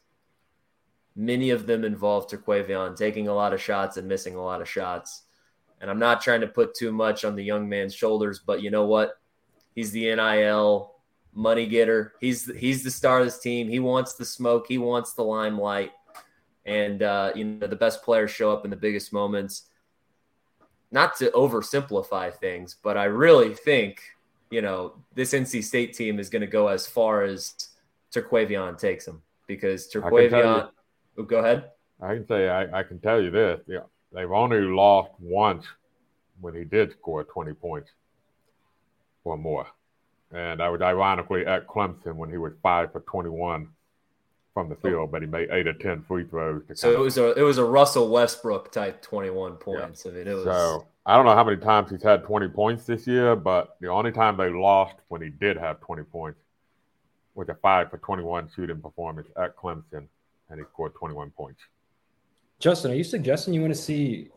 many of them involved Terquavion taking a lot of shots and missing a lot of shots. And I'm not trying to put too much on the young man's shoulders, but you know what? He's the NIL money getter. He's he's the star of this team. He wants the smoke. He wants the limelight. And uh, you know the best players show up in the biggest moments. Not to oversimplify things, but I really think you know this NC State team is going to go as far as Terquavion takes them because Terquavion. Oh, go ahead. I can say I, I can tell you this. Yeah, they've only lost once when he did score 20 points or more. And I was ironically at Clemson when he was five for 21 from the field, but he made eight or 10 free throws. so it was a it was a Russell Westbrook type 21 points. Yeah. I mean, it was. So I don't know how many times he's had 20 points this year, but the only time they lost when he did have 20 points was a five for 21 shooting performance at Clemson, and he scored 21 points. Justin, are you suggesting you want to see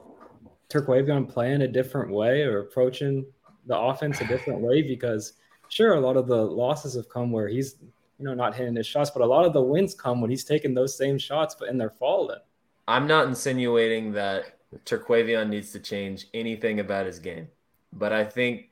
Terquavion playing a different way or approaching the offense a different way? Because sure, a lot of the losses have come where he's you know not hitting his shots, but a lot of the wins come when he's taking those same shots, but and they're falling. I'm not insinuating that Terquavion needs to change anything about his game, but I think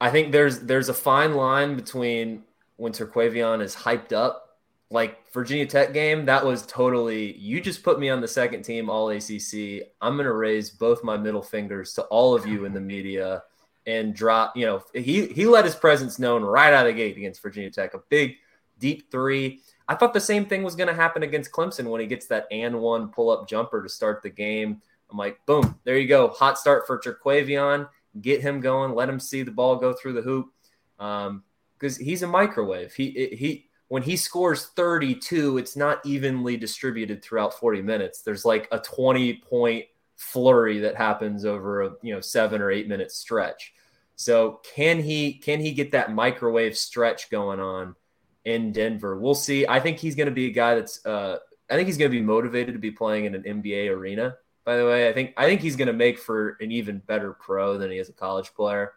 I think there's there's a fine line between when Terquavion is hyped up like Virginia Tech game, that was totally you just put me on the second team all ACC. I'm to raise both my middle fingers to all of you in the media and drop, you know, he he let his presence known right out of the gate against Virginia Tech. A big deep 3. I thought the same thing was going to happen against Clemson when he gets that and one pull-up jumper to start the game. I'm like, boom, there you go. Hot start for Terquavion. Get him going. Let him see the ball go through the hoop. Um, because he's a microwave. He he when he scores 32, it's not evenly distributed throughout 40 minutes. There's like a 20 point flurry that happens over a you know seven or eight minute stretch. So can he can he get that microwave stretch going on in Denver? We'll see. I think he's going to be a guy that's uh, I think he's going to be motivated to be playing in an NBA arena. By the way, I think I think he's going to make for an even better pro than he is a college player.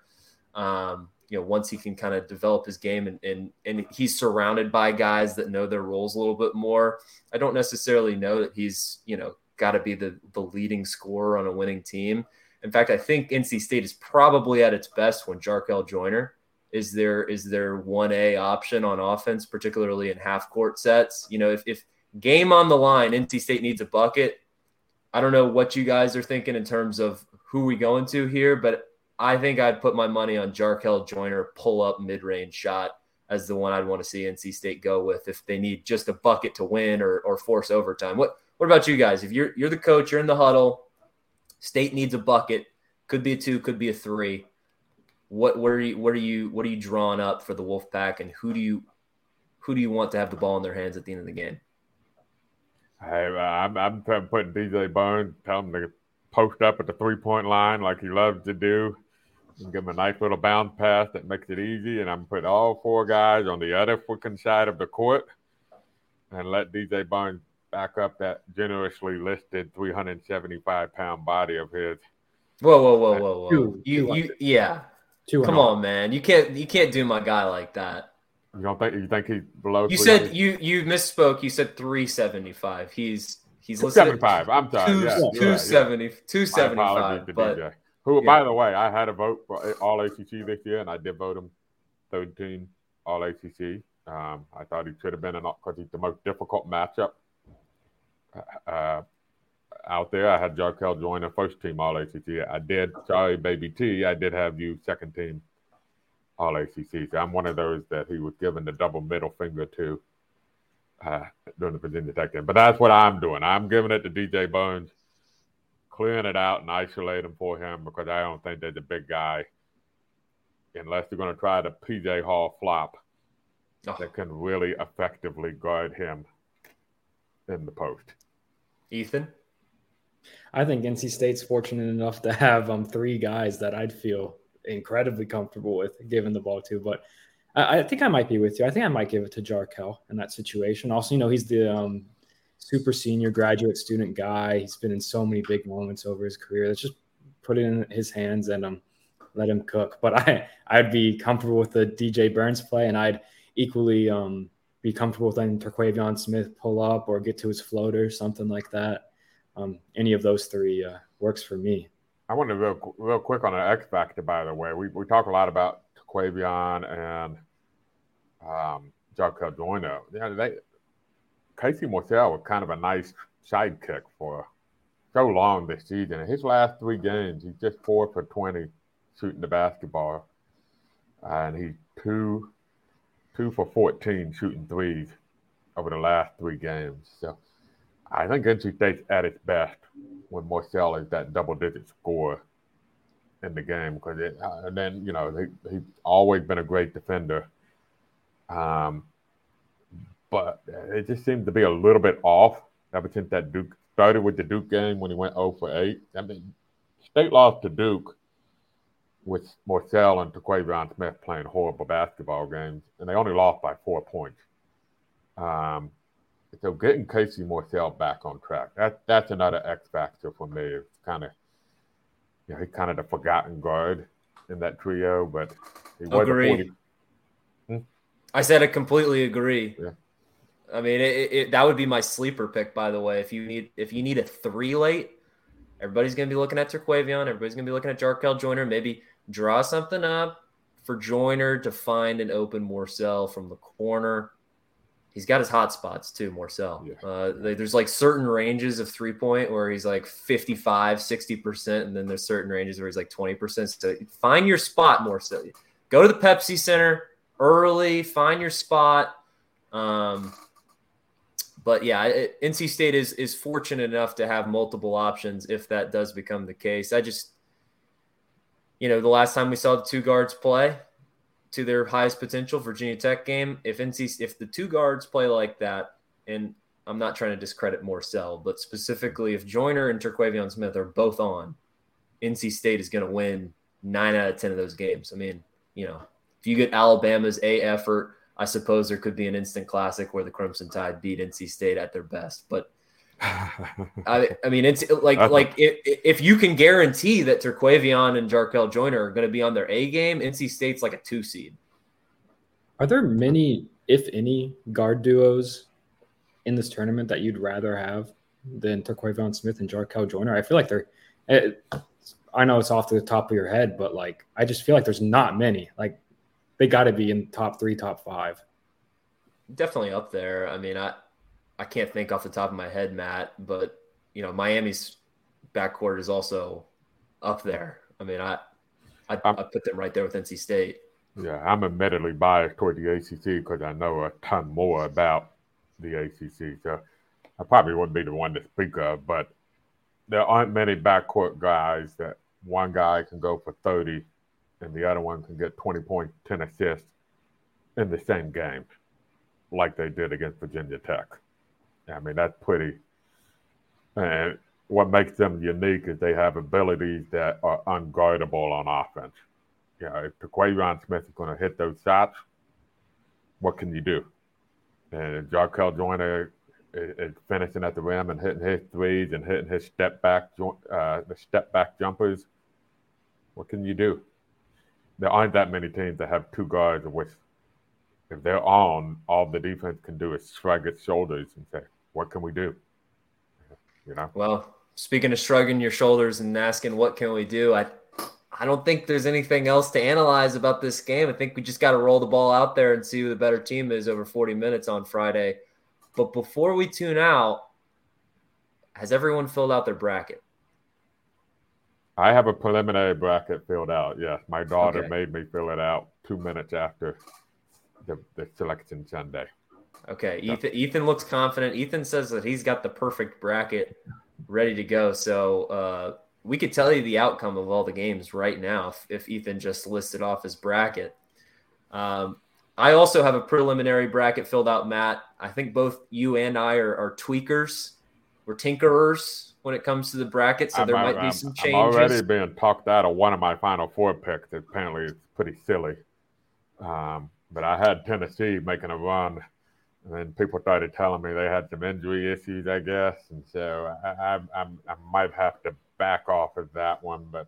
Um, you know, once he can kind of develop his game and, and and he's surrounded by guys that know their roles a little bit more. I don't necessarily know that he's, you know, got to be the the leading scorer on a winning team. In fact, I think NC State is probably at its best when Jarkel Joiner is there is their 1A option on offense, particularly in half court sets. You know, if, if game on the line, NC State needs a bucket. I don't know what you guys are thinking in terms of who we going to here, but I think I'd put my money on Jarkel Joiner pull up mid range shot as the one I'd want to see NC State go with if they need just a bucket to win or, or force overtime. What what about you guys? If you're you're the coach, you're in the huddle, State needs a bucket, could be a two, could be a three. What what are you what are you what are you drawing up for the Wolfpack, and who do you who do you want to have the ball in their hands at the end of the game? Hey, I'm I'm putting DJ Burns, tell him to post up at the three point line like he loves to do and give him a nice little bounce pass that makes it easy. And I'm putting all four guys on the other freaking side of the court and let DJ Burns back up that generously listed 375 pound body of his. Whoa, whoa, whoa, whoa, whoa! Two, you, you, yeah. Two Come on, man. You can't, you can't do my guy like that. You don't think you think he's below? You said you you misspoke. You said 375. He's he's listed 75. I'm sorry. Two, yeah, 270, right, 275. But DJ. Who, yeah. by the way, I had a vote for All ACC this year, and I did vote him 13 All ACC. Um, I thought he should have been an because he's the most difficult matchup uh, out there. I had Jarkel join the first team All ACC. I did. Sorry, baby T. I did have you second team All ACC. So I'm one of those that he was given the double middle finger to uh, during the Virginia Tech game. But that's what I'm doing. I'm giving it to DJ Burns clearing it out and isolating for him because I don't think there's a big guy, unless they're going to try the PJ Hall flop, oh. that can really effectively guard him in the post. Ethan? I think NC State's fortunate enough to have um three guys that I'd feel incredibly comfortable with giving the ball to. But I, I think I might be with you. I think I might give it to Jarkel in that situation. Also, you know, he's the um super senior graduate student guy. He's been in so many big moments over his career. Let's just put it in his hands and um, let him cook. But I I'd be comfortable with the DJ Burns play, and I'd equally um, be comfortable with letting Terquavion Smith pull up or get to his floater, something like that. Um, any of those three uh, works for me. I want to real real quick on an X factor. By the way, we we talk a lot about Terquavion and um, Jarkel Joiner. Yeah, they Casey Morsell was kind of a nice sidekick for so long this season. His last three games, he's just four for 20 shooting the basketball. And he's two, two for 14 shooting threes over the last three games. So I think NC State's at its best when Morsell is that double digit score in the game. Because uh, and then, you know, he, he's always been a great defender. Um, but it just seemed to be a little bit off ever since that Duke started with the Duke game when he went 0 for 8. I mean, State lost to Duke with Morsell and Terquavion Smith playing horrible basketball games, and they only lost by four points. Um, so getting Casey Morsell back on track, that, that's another X factor for me. It's kind of, you know, he's kind of the forgotten guard in that trio, but he was agree. 40, hmm? I said I completely agree. Yeah. I mean, it, it, that would be my sleeper pick, by the way. If you need if you need a three late, everybody's going to be looking at Terquavion. Everybody's going to be looking at Jarkel Joiner. Maybe draw something up for Joiner to find an open Morsell from the corner. He's got his hot spots too, Morsell. Yeah. Uh, there's like certain ranges of three point where he's like 55, 60%, and then there's certain ranges where he's like 20%. So find your spot, Morsell. Go to the Pepsi Center early, find your spot. Um, but yeah, it, NC State is is fortunate enough to have multiple options if that does become the case. I just, you know, the last time we saw the two guards play to their highest potential, Virginia Tech game, if NC if the two guards play like that, and I'm not trying to discredit Morsell, but specifically if Joiner and Terquavion Smith are both on, NC State is going to win nine out of ten of those games. I mean, you know, if you get Alabama's A effort I suppose there could be an instant classic where the Crimson Tide beat NC State at their best. But I, I, mean, it's like like if, if you can guarantee that Terquavion and Jarkel Joiner are going to be on their A game, NC State's like a two seed. Are there many, if any, guard duos in this tournament that you'd rather have than Terquavion Smith and Jarkel Joiner? I feel like they're. It, eh, I know it's off the top of your head, but like I just feel like there's not many. Like they got to be in top three, top five. Definitely up there. I mean, I I can't think off the top of my head, Matt, but you know, Miami's backcourt is also up there. I mean, I I, I put them right there with NC State. Yeah, I'm admittedly biased toward the ACC because I know a ton more about the ACC. So I probably wouldn't be the one to speak of, but there aren't many backcourt guys that one guy can go for 30 and the other one can get 20 points, 10 assists in the same game, like they did against Virginia Tech. I mean, that's pretty. And what makes them unique is they have abilities that are unguardable on offense. You know, if Terquavion Smith is going to hit those shots, what can you do? And Jarkel Joiner is finishing at the rim and hitting his threes and hitting his step back, uh, the step back jumpers. What can you do? there aren't that many teams that have two guards which if they're on, all the defense can do is shrug its shoulders and say, What can we do? You know? Well, speaking of shrugging your shoulders and asking what can we do, I I don't think there's anything else to analyze about this game. I think we just got to roll the ball out there and see who the better team is over 40 minutes on Friday. But before we tune out, has everyone filled out their bracket? I have a preliminary bracket filled out. Yes, my daughter okay. made me fill it out two minutes after the, the selection Sunday. Okay, Ethan. Ethan looks confident. Ethan says that he's got the perfect bracket ready to go. So uh, we could tell you the outcome of all the games right now if, if Ethan just listed off his bracket. Um, I also have a preliminary bracket filled out, Matt. I think both you and I are, are tweakers. We're tinkerers when it comes to the bracket, so I'm, there might I'm, be some changes. I'm already being talked out of one of my final four picks. Apparently, it's pretty silly. Um, but I had Tennessee making a run And then people started telling me they had some injury issues, I guess, and so I, I, I, I might have to back off of that one. But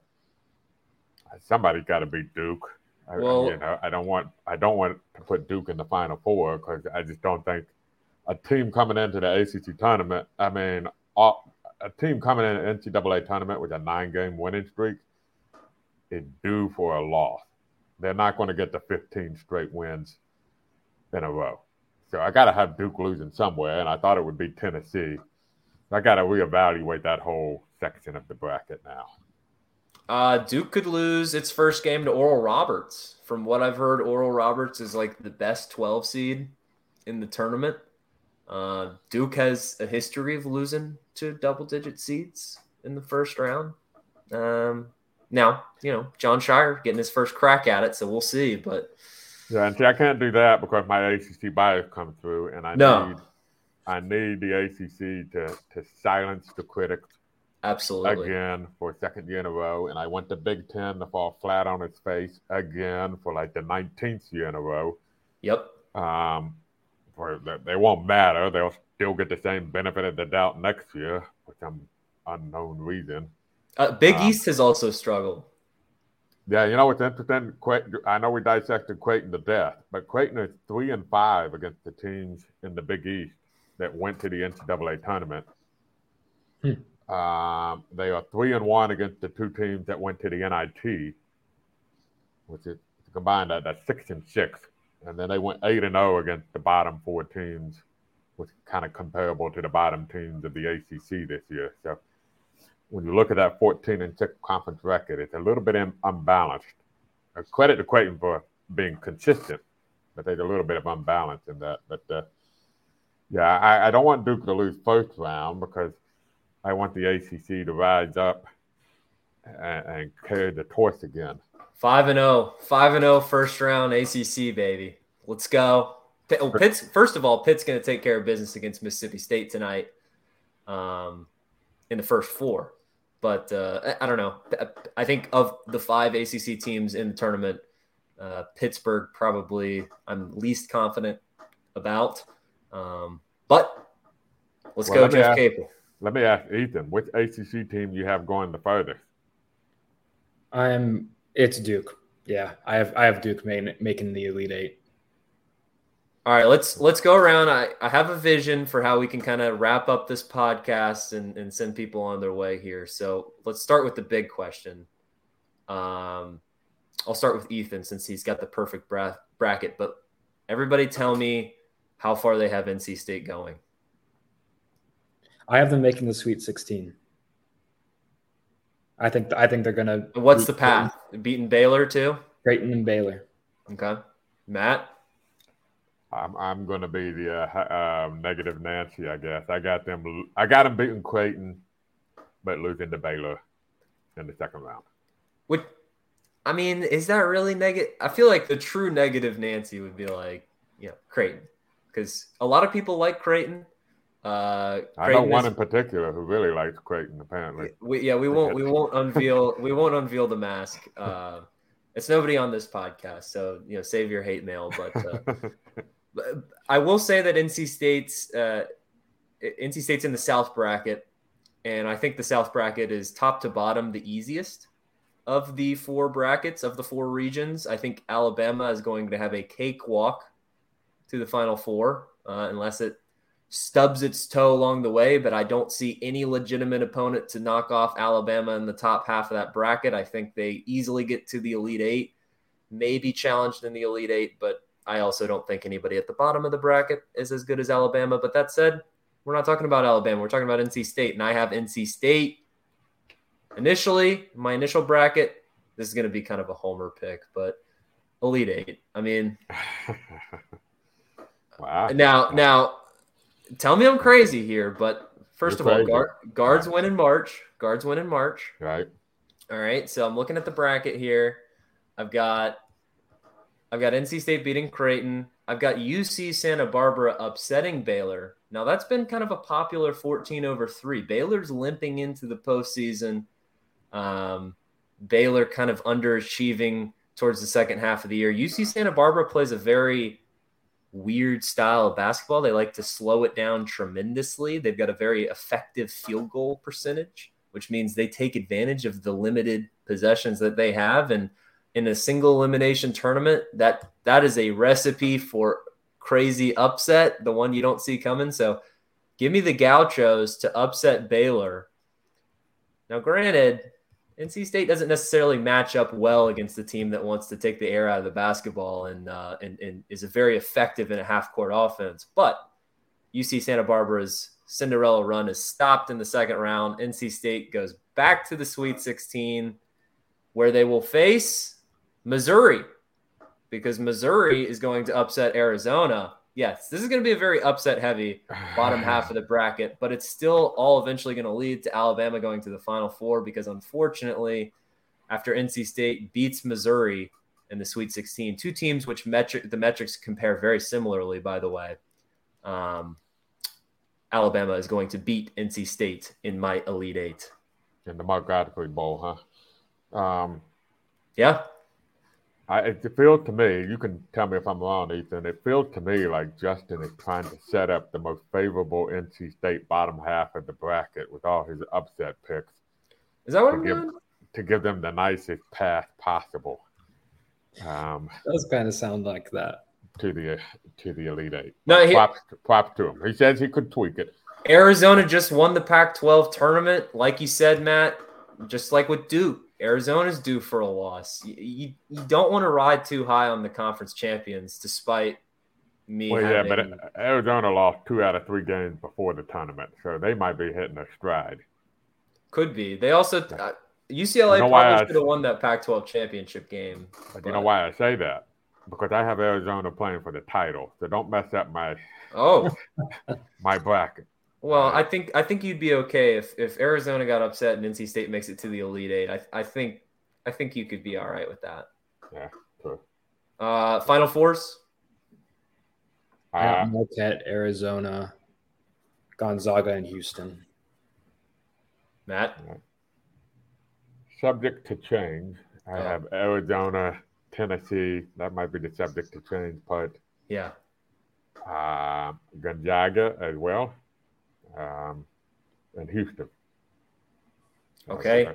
somebody's got to beat Duke. I, well, you know, I don't want I don't want to put Duke in the Final Four because I just don't think a team coming into the ACC tournament. I mean, all, a team coming in an NCAA tournament with a nine-game winning streak is due for a loss. They're not going to get the 15 straight wins in a row. So I got to have Duke losing somewhere, and I thought it would be Tennessee. I got to reevaluate that whole section of the bracket now. Uh, Duke could lose its first game to Oral Roberts. From what I've heard, Oral Roberts is like the best 12 seed in the tournament. Uh, Duke has a history of losing to double digit seeds in the first round. Um, now, you know, Jon Scheyer getting his first crack at it, so we'll see. But yeah, and see, I can't do that because my ACC bias come through, and I no. need I need the ACC to to silence the critics. Absolutely. Again for a second year in a row, and I want the Big Ten to fall flat on its face again for like the 19th year in a row. Yep. Um, for they won't matter. They'll still get the same benefit of the doubt next year for some unknown reason. Uh, Big um, East has also struggled. Yeah, you know what's interesting? I know we dissected Creighton to death, but Creighton is three and five against the teams in the Big East that went to the NCAA tournament. Hmm. Um, they are three and one against the two teams that went to the NIT, which is combined that that's six and six, and then they went eight and zero oh against the bottom four teams, which is kind of comparable to the bottom teams of the ACC this year. So when you look at that 14 and 6 conference record, it's a little bit unbalanced. A credit to Creighton for being consistent, but there's a little bit of unbalance in that. But uh, yeah, I, I, don't want Duke to lose first round because I want the ACC to rise up and, and carry the torch again. 5 and 0, 5 and 0 first round ACC, baby. Let's go. Oh, Pitt's, first of all, Pitt's going to take care of business against Mississippi State tonight um, in the first four. But uh, I don't know. I think of the five ACC teams in the tournament, uh, Pittsburgh probably I'm least confident about. Um, but let's well, go, let Jeff ask, Capel. Let me ask Ethan, which ACC team you have going the furthest? I'm. It's Duke. Yeah, I have. I have Duke making making the Elite Eight. All right, let's let's go around. I, I have a vision for how we can kind of wrap up this podcast and, and send people on their way here. So let's start with the big question. Um, I'll start with Ethan since he's got the perfect bra- bracket. But everybody, tell me how far they have NC State going. I have them making the Sweet 16. I think I think they're gonna. What's the path? Beating Baylor too. Creighton and Baylor. Okay, Matt. I'm I'm going to be the uh, uh, negative Nancy, I guess. I got them. I got them beating Creighton, but losing to Baylor in the second round. Which, I mean, is that really negative? I feel like the true negative Nancy would be like, you know, Creighton, because a lot of people like Creighton. Uh, I know one is, in particular who really likes Creighton. Apparently, we, yeah, we won't we won't unveil we won't unveil the mask. Uh, it's nobody on this podcast, so you know, save your hate mail. But uh, I will say that NC State's uh, NC State's in the South bracket, and I think the South bracket is top to bottom the easiest of the four brackets of the four regions. I think Alabama is going to have a cakewalk to the Final Four, uh, unless it stubs its toe along the way. But I don't see any legitimate opponent to knock off Alabama in the top half of that bracket. I think they easily get to the Elite Eight, maybe challenged in the Elite Eight, but I also don't think anybody at the bottom of the bracket is as good as Alabama. But that said, we're not talking about Alabama. We're talking about NC State. And I have NC State initially, my initial bracket. This is going to be kind of a homer pick, but Elite Eight. I mean, wow. Now, now, tell me I'm crazy here, but 1st of all, guard, guards win in March. Guards win in March. Right. All right. So I'm looking at the bracket here. I've got I've got NC State beating Creighton. I've got UC Santa Barbara upsetting Baylor. Now that's been kind of a popular 14 over three. Baylor's limping into the postseason. Um, Baylor kind of underachieving towards the second half of the year. UC Santa Barbara plays a very weird style of basketball. They like to slow it down tremendously. They've got a very effective field goal percentage, which means they take advantage of the limited possessions that they have. And in a single elimination tournament, that that is a recipe for crazy upset, the one you don't see coming. So give me the Gauchos to upset Baylor. Now, granted, NC State doesn't necessarily match up well against the team that wants to take the air out of the basketball and, uh, and, and is very effective in a half court offense. But UC Santa Barbara's Cinderella run is stopped in the second round. NC State goes back to the Sweet 16, where they will face Missouri because Missouri is going to upset Arizona yes, this is going to be a very upset heavy bottom half of the bracket, but it's still all eventually going to lead to Alabama going to the Final Four because unfortunately, after NC State beats Missouri in the Sweet 16, two teams which metric the metrics compare very similarly, by the way. Um, Alabama is going to beat NC State in my Elite Eight. In the Mark Gottfried Bowl, huh? Um, yeah, I, it feels to me, you can tell me if I'm wrong, Ethan. It feels to me like Justin is trying to set up the most favorable NC State bottom half of the bracket with all his upset picks. Is that what to I'm give, doing? To give them the nicest path possible. Um, does kind of sound like that to the to the Elite Eight. No, he, props, props to him. He says he could tweak it. Arizona just won the Pac-12 tournament, like you said, Matt. Just like with Duke, Arizona's due for a loss. You, you, you, don't want to ride too high on the conference champions, despite me. Well, having... yeah, but Arizona lost two out of three games before the tournament, so they might be hitting a stride. Could be. They also uh, UCLA you know probably should have won that Pac-12 championship game. But, you know why I say that? Because I have Arizona playing for the title, so don't mess up my oh my bracket. Well, I think I think you'd be okay if if Arizona got upset and NC State makes it to the Elite Eight. I I think I think you could be all right with that. Yeah. Sure. Uh, Final fours. Uh, Marquette, Arizona, Gonzaga, and Houston. Matt. Subject to change. I oh. have Arizona, Tennessee. That might be the subject to change, but yeah. Uh, Gonzaga as well um, and Houston. Okay.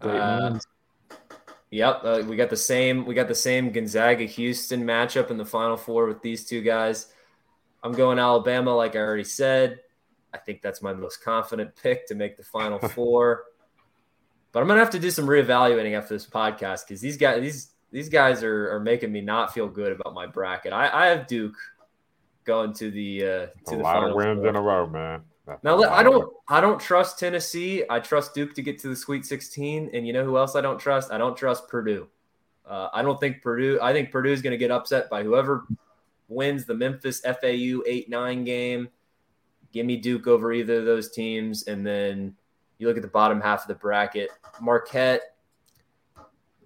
Uh, yep, uh, we got the same. We got the same Gonzaga Houston matchup in the Final Four with these two guys. I'm going Alabama, like I already said. I think that's my most confident pick to make the Final Four. But I'm gonna have to do some reevaluating after this podcast because these guys, these these guys are, are making me not feel good about my bracket. I, I have Duke going to the uh, to a the lot final of wins four. in a row, man. Now I don't I don't trust Tennessee. I trust Duke to get to the Sweet 16, and you know who else I don't trust? I don't trust Purdue. Uh, I don't think Purdue. I think Purdue is going to get upset by whoever wins the Memphis FAU eight nine game. Give me Duke over either of those teams, and then you look at the bottom half of the bracket. Marquette,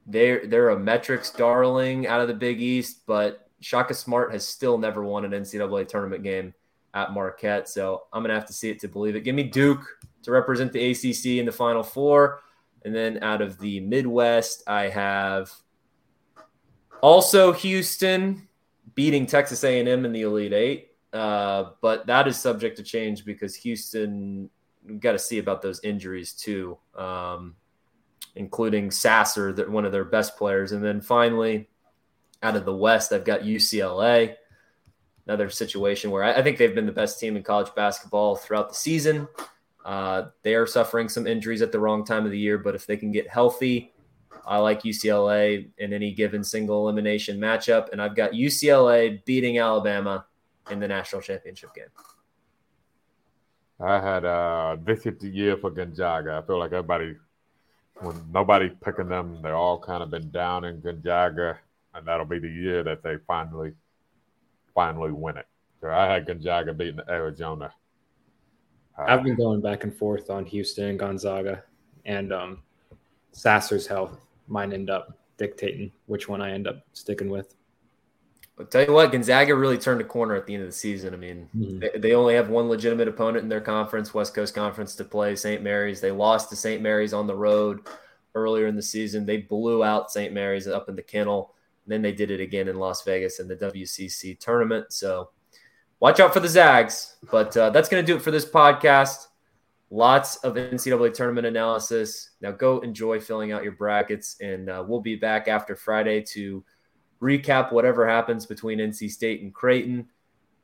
they're they're a metrics darling out of the Big East, but Shaka Smart has still never won an NCAA tournament game at Marquette. So I'm going to have to see it to believe it. Give me Duke to represent the ACC in the Final Four. And then out of the Midwest, I have also Houston beating Texas A&M in the Elite Eight. Uh, but that is subject to change because Houston got to see about those injuries too, um, including Sasser, one of their best players. And then finally, out of the West, I've got UCLA another situation where I, I, think they've been the best team in college basketball throughout the season. Uh, they are suffering some injuries at the wrong time of the year, but if they can get healthy, I like UCLA in any given single elimination matchup. And I've got UCLA beating Alabama in the national championship game. I had uh, this is the year for Gonzaga. I feel like everybody, when nobody picking them, they're all kind of been down in Gonzaga, and that'll be the year that they finally finally win it. So I had Gonzaga beating Arizona. Uh, I've been going back and forth on Houston and Gonzaga, and um, Sasser's health might end up dictating which one I end up sticking with. I'll tell you what, Gonzaga really turned a corner at the end of the season. I mean, mm-hmm. they, they, only have one legitimate opponent in their conference, West Coast Conference, to play St. Mary's. They lost to St. Mary's on the road earlier in the season. They blew out St. Mary's up in the kennel. Then they did it again in Las Vegas in the WCC tournament. So watch out for the Zags. But uh, that's going to do it for this podcast. Lots of NCAA tournament analysis. Now go enjoy filling out your brackets, and uh, we'll be back after Friday to recap whatever happens between NC State and Creighton.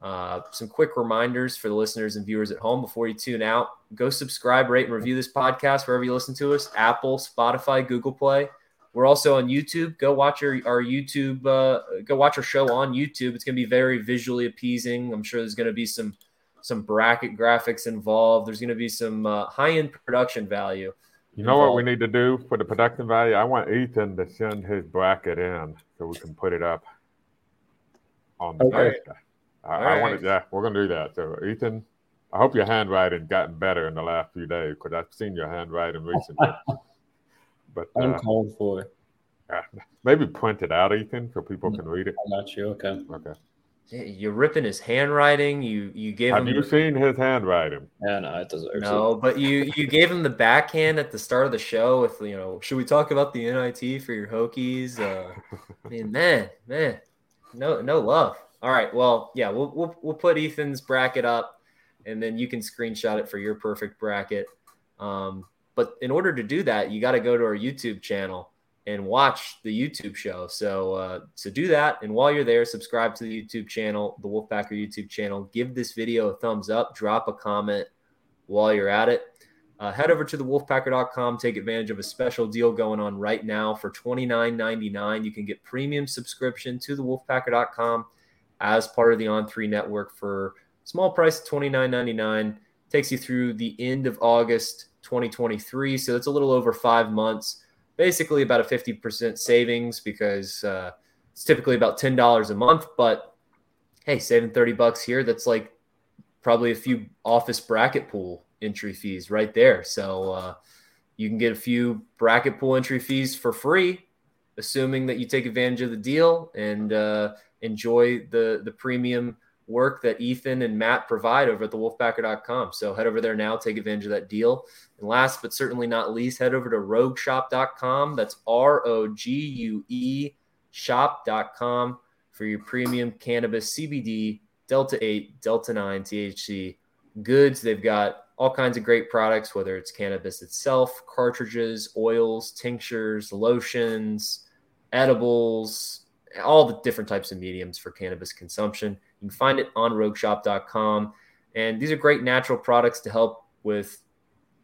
Uh, some quick reminders for the listeners and viewers at home before you tune out. Go subscribe, rate, and review this podcast wherever you listen to us Apple, Spotify, Google Play. We're also on YouTube. Go watch our, our YouTube, uh, go watch our show on YouTube. It's going to be very visually appeasing. I'm sure there's going to be some some bracket graphics involved. There's going to be some uh, high end production value. You know involved. what we need to do for the production value? I want Ethan to send his bracket in so we can put it up on the okay. I, I want to, yeah, we're going to do that. So, Ethan, I hope your handwriting gotten better in the last few days because I've seen your handwriting recently. but I'm uh, called for. Uh, maybe print it out, Ethan, so people can read it. I'm not sure. Okay. Okay. You're ripping his handwriting. You you gave Have him. you seen his handwriting? Yeah, no, it doesn't. No, but you you gave him the backhand at the start of the show with you know. Should we talk about the NIT for your Hokies? Uh, I mean, man, man, no no love. All right, well, yeah, we'll we'll we'll put Ethan's bracket up, and then you can screenshot it for your perfect bracket. Um, but in order to do that, you got to go to our YouTube channel and watch the YouTube show. So uh, so do that, and while you're there, subscribe to the YouTube channel, the Wolfpacker YouTube channel. Give this video a thumbs up, drop a comment while you're at it. Uh, head over to the wolfpacker.com. Take advantage of a special deal going on right now for $29.99. You can get premium subscription to the wolfpacker.com as part of the On3 network for small price $29.99. Takes you through the end of August 2023. So it's a little over five months basically about a 50% savings because uh, it's typically about $10 a month. But hey, saving 30 bucks here, that's like probably a few office bracket pool entry fees right there. So uh, you can get a few bracket pool entry fees for free, assuming that you take advantage of the deal and uh, enjoy the, the premium work that Ethan and Matt provide over at the wolfpacker.com. So head over there now, take advantage of that deal. And last but certainly not least, head over to rogueshop.com. That's R O G U E shop.com for your premium cannabis CBD, Delta 8, Delta 9 THC goods. They've got all kinds of great products, whether it's cannabis itself, cartridges, oils, tinctures, lotions, edibles, all the different types of mediums for cannabis consumption. You can find it on rogueshop.com. And these are great natural products to help with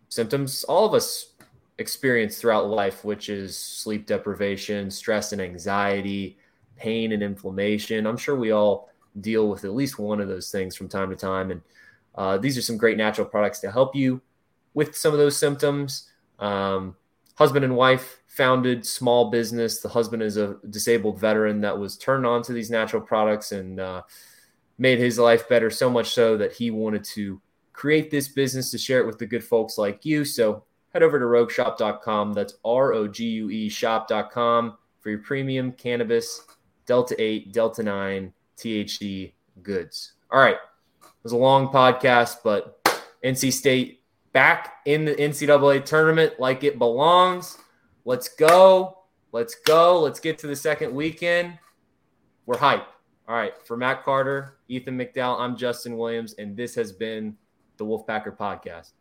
symptoms all of us experience throughout life, which is sleep deprivation, stress and anxiety, pain and inflammation. I'm sure we all deal with at least one of those things from time to time. And uh, these are some great natural products to help you with some of those symptoms. Um, husband and wife founded small business. The husband is a disabled veteran that was turned on to these natural products and uh, made his life better so much so that he wanted to create this business to share it with the good folks like you. So head over to rogueshop.com. That's R O G U E shop.com for your premium cannabis, Delta 8, Delta 9, THC goods. All right. It was a long podcast, but NC State back in the NCAA tournament like it belongs. Let's go. Let's go. Let's get to the second weekend. We're hyped. All right, for Matt Carter, Ethan McDowell, I'm Justin Williams, and this has been the Wolfpacker Podcast.